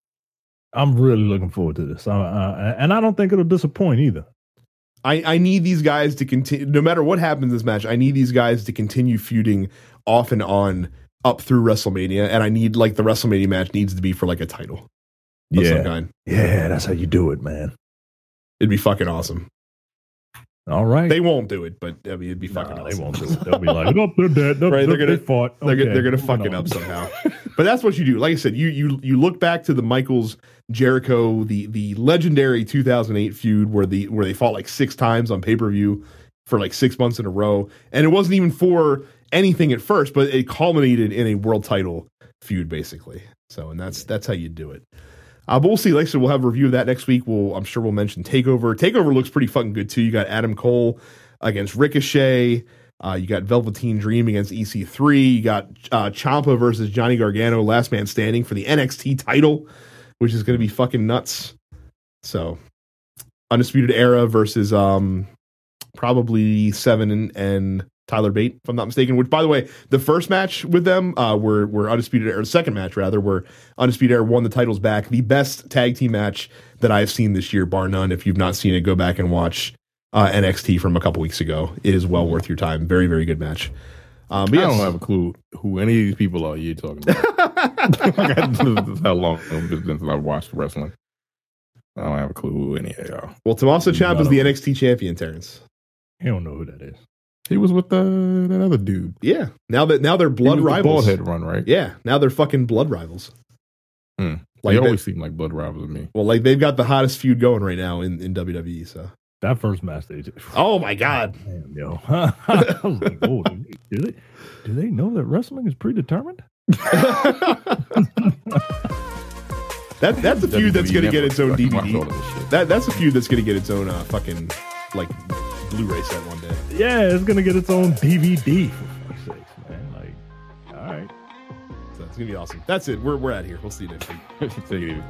I'm really looking forward to this. Uh, uh, and I don't think it'll disappoint either. I, I need these guys to continue no matter what happens in this match, I need these guys to continue feuding off and on up through WrestleMania and I need like the WrestleMania match needs to be for like a title Yeah. Yeah, that's how you do it, man. It'd be fucking awesome. All right. They won't do it, but I mean it'd be Nah, fucking they won't do it. They'll be like, <laughs> oh, they're dead. They're, Right, they're gonna- they fought. They're, Okay, they're gonna fuck it up somehow. but that's what you do. Like I said, you you you look back to the Michaels Jericho, the the legendary 2008 feud where the where they fought like six times on pay per view for like six months in a row, and it wasn't even for anything at first, but it culminated in a world title feud basically. So, and that's that's how you do it. Uh, but we'll see. Like I said, we'll have a review of that next week. We'll, I'm sure we'll mention Takeover. Takeover looks pretty fucking good too. You got Adam Cole against Ricochet. Uh, you got Velveteen Dream against EC3. You got uh, Ciampa versus Johnny Gargano, last man standing for the NXT title, which is going to be fucking nuts. So, Undisputed Era versus um, probably Seven and, and Tyler Bate, if I'm not mistaken. Which, by the way, the first match with them, uh, were were Undisputed Era, the second match rather, where Undisputed Era won the titles back. The best tag team match that I've seen this year, bar none. If you've not seen it, go back and watch uh, NXT from a couple weeks ago. It is well worth your time. Very, very good match. Um, I don't have a clue who any of these people are you're talking about. <laughs> <laughs> this is how long it's been since I've watched wrestling. I don't have a clue who any of y'all. well, Tommaso Ciampa is the NXT champion, Terrence. You don't know who that is. He was with the, that other dude. Yeah. Now that now they're He blood the rivals. Bald head run, right? Yeah. Now they're fucking blood rivals. Hmm. Like they they- always seem like blood rivals to me. well, like they've got the hottest feud going right now in, in WWE. So. That first match they just, Oh my god. <laughs> damn, yo. <laughs> I was like, oh, do they, do they do they know that wrestling is predetermined? <laughs> That that's a feud that's WWE gonna get its own Network, fucking watch all DVD. That that's a feud that's gonna get its own uh, fucking like Blu-ray set one day. Yeah, it's gonna get its own DVD for fuck's sakes, man. Like, all right. So it's gonna be awesome. That's it. We're we're out here. We'll see you next week. Take it easy.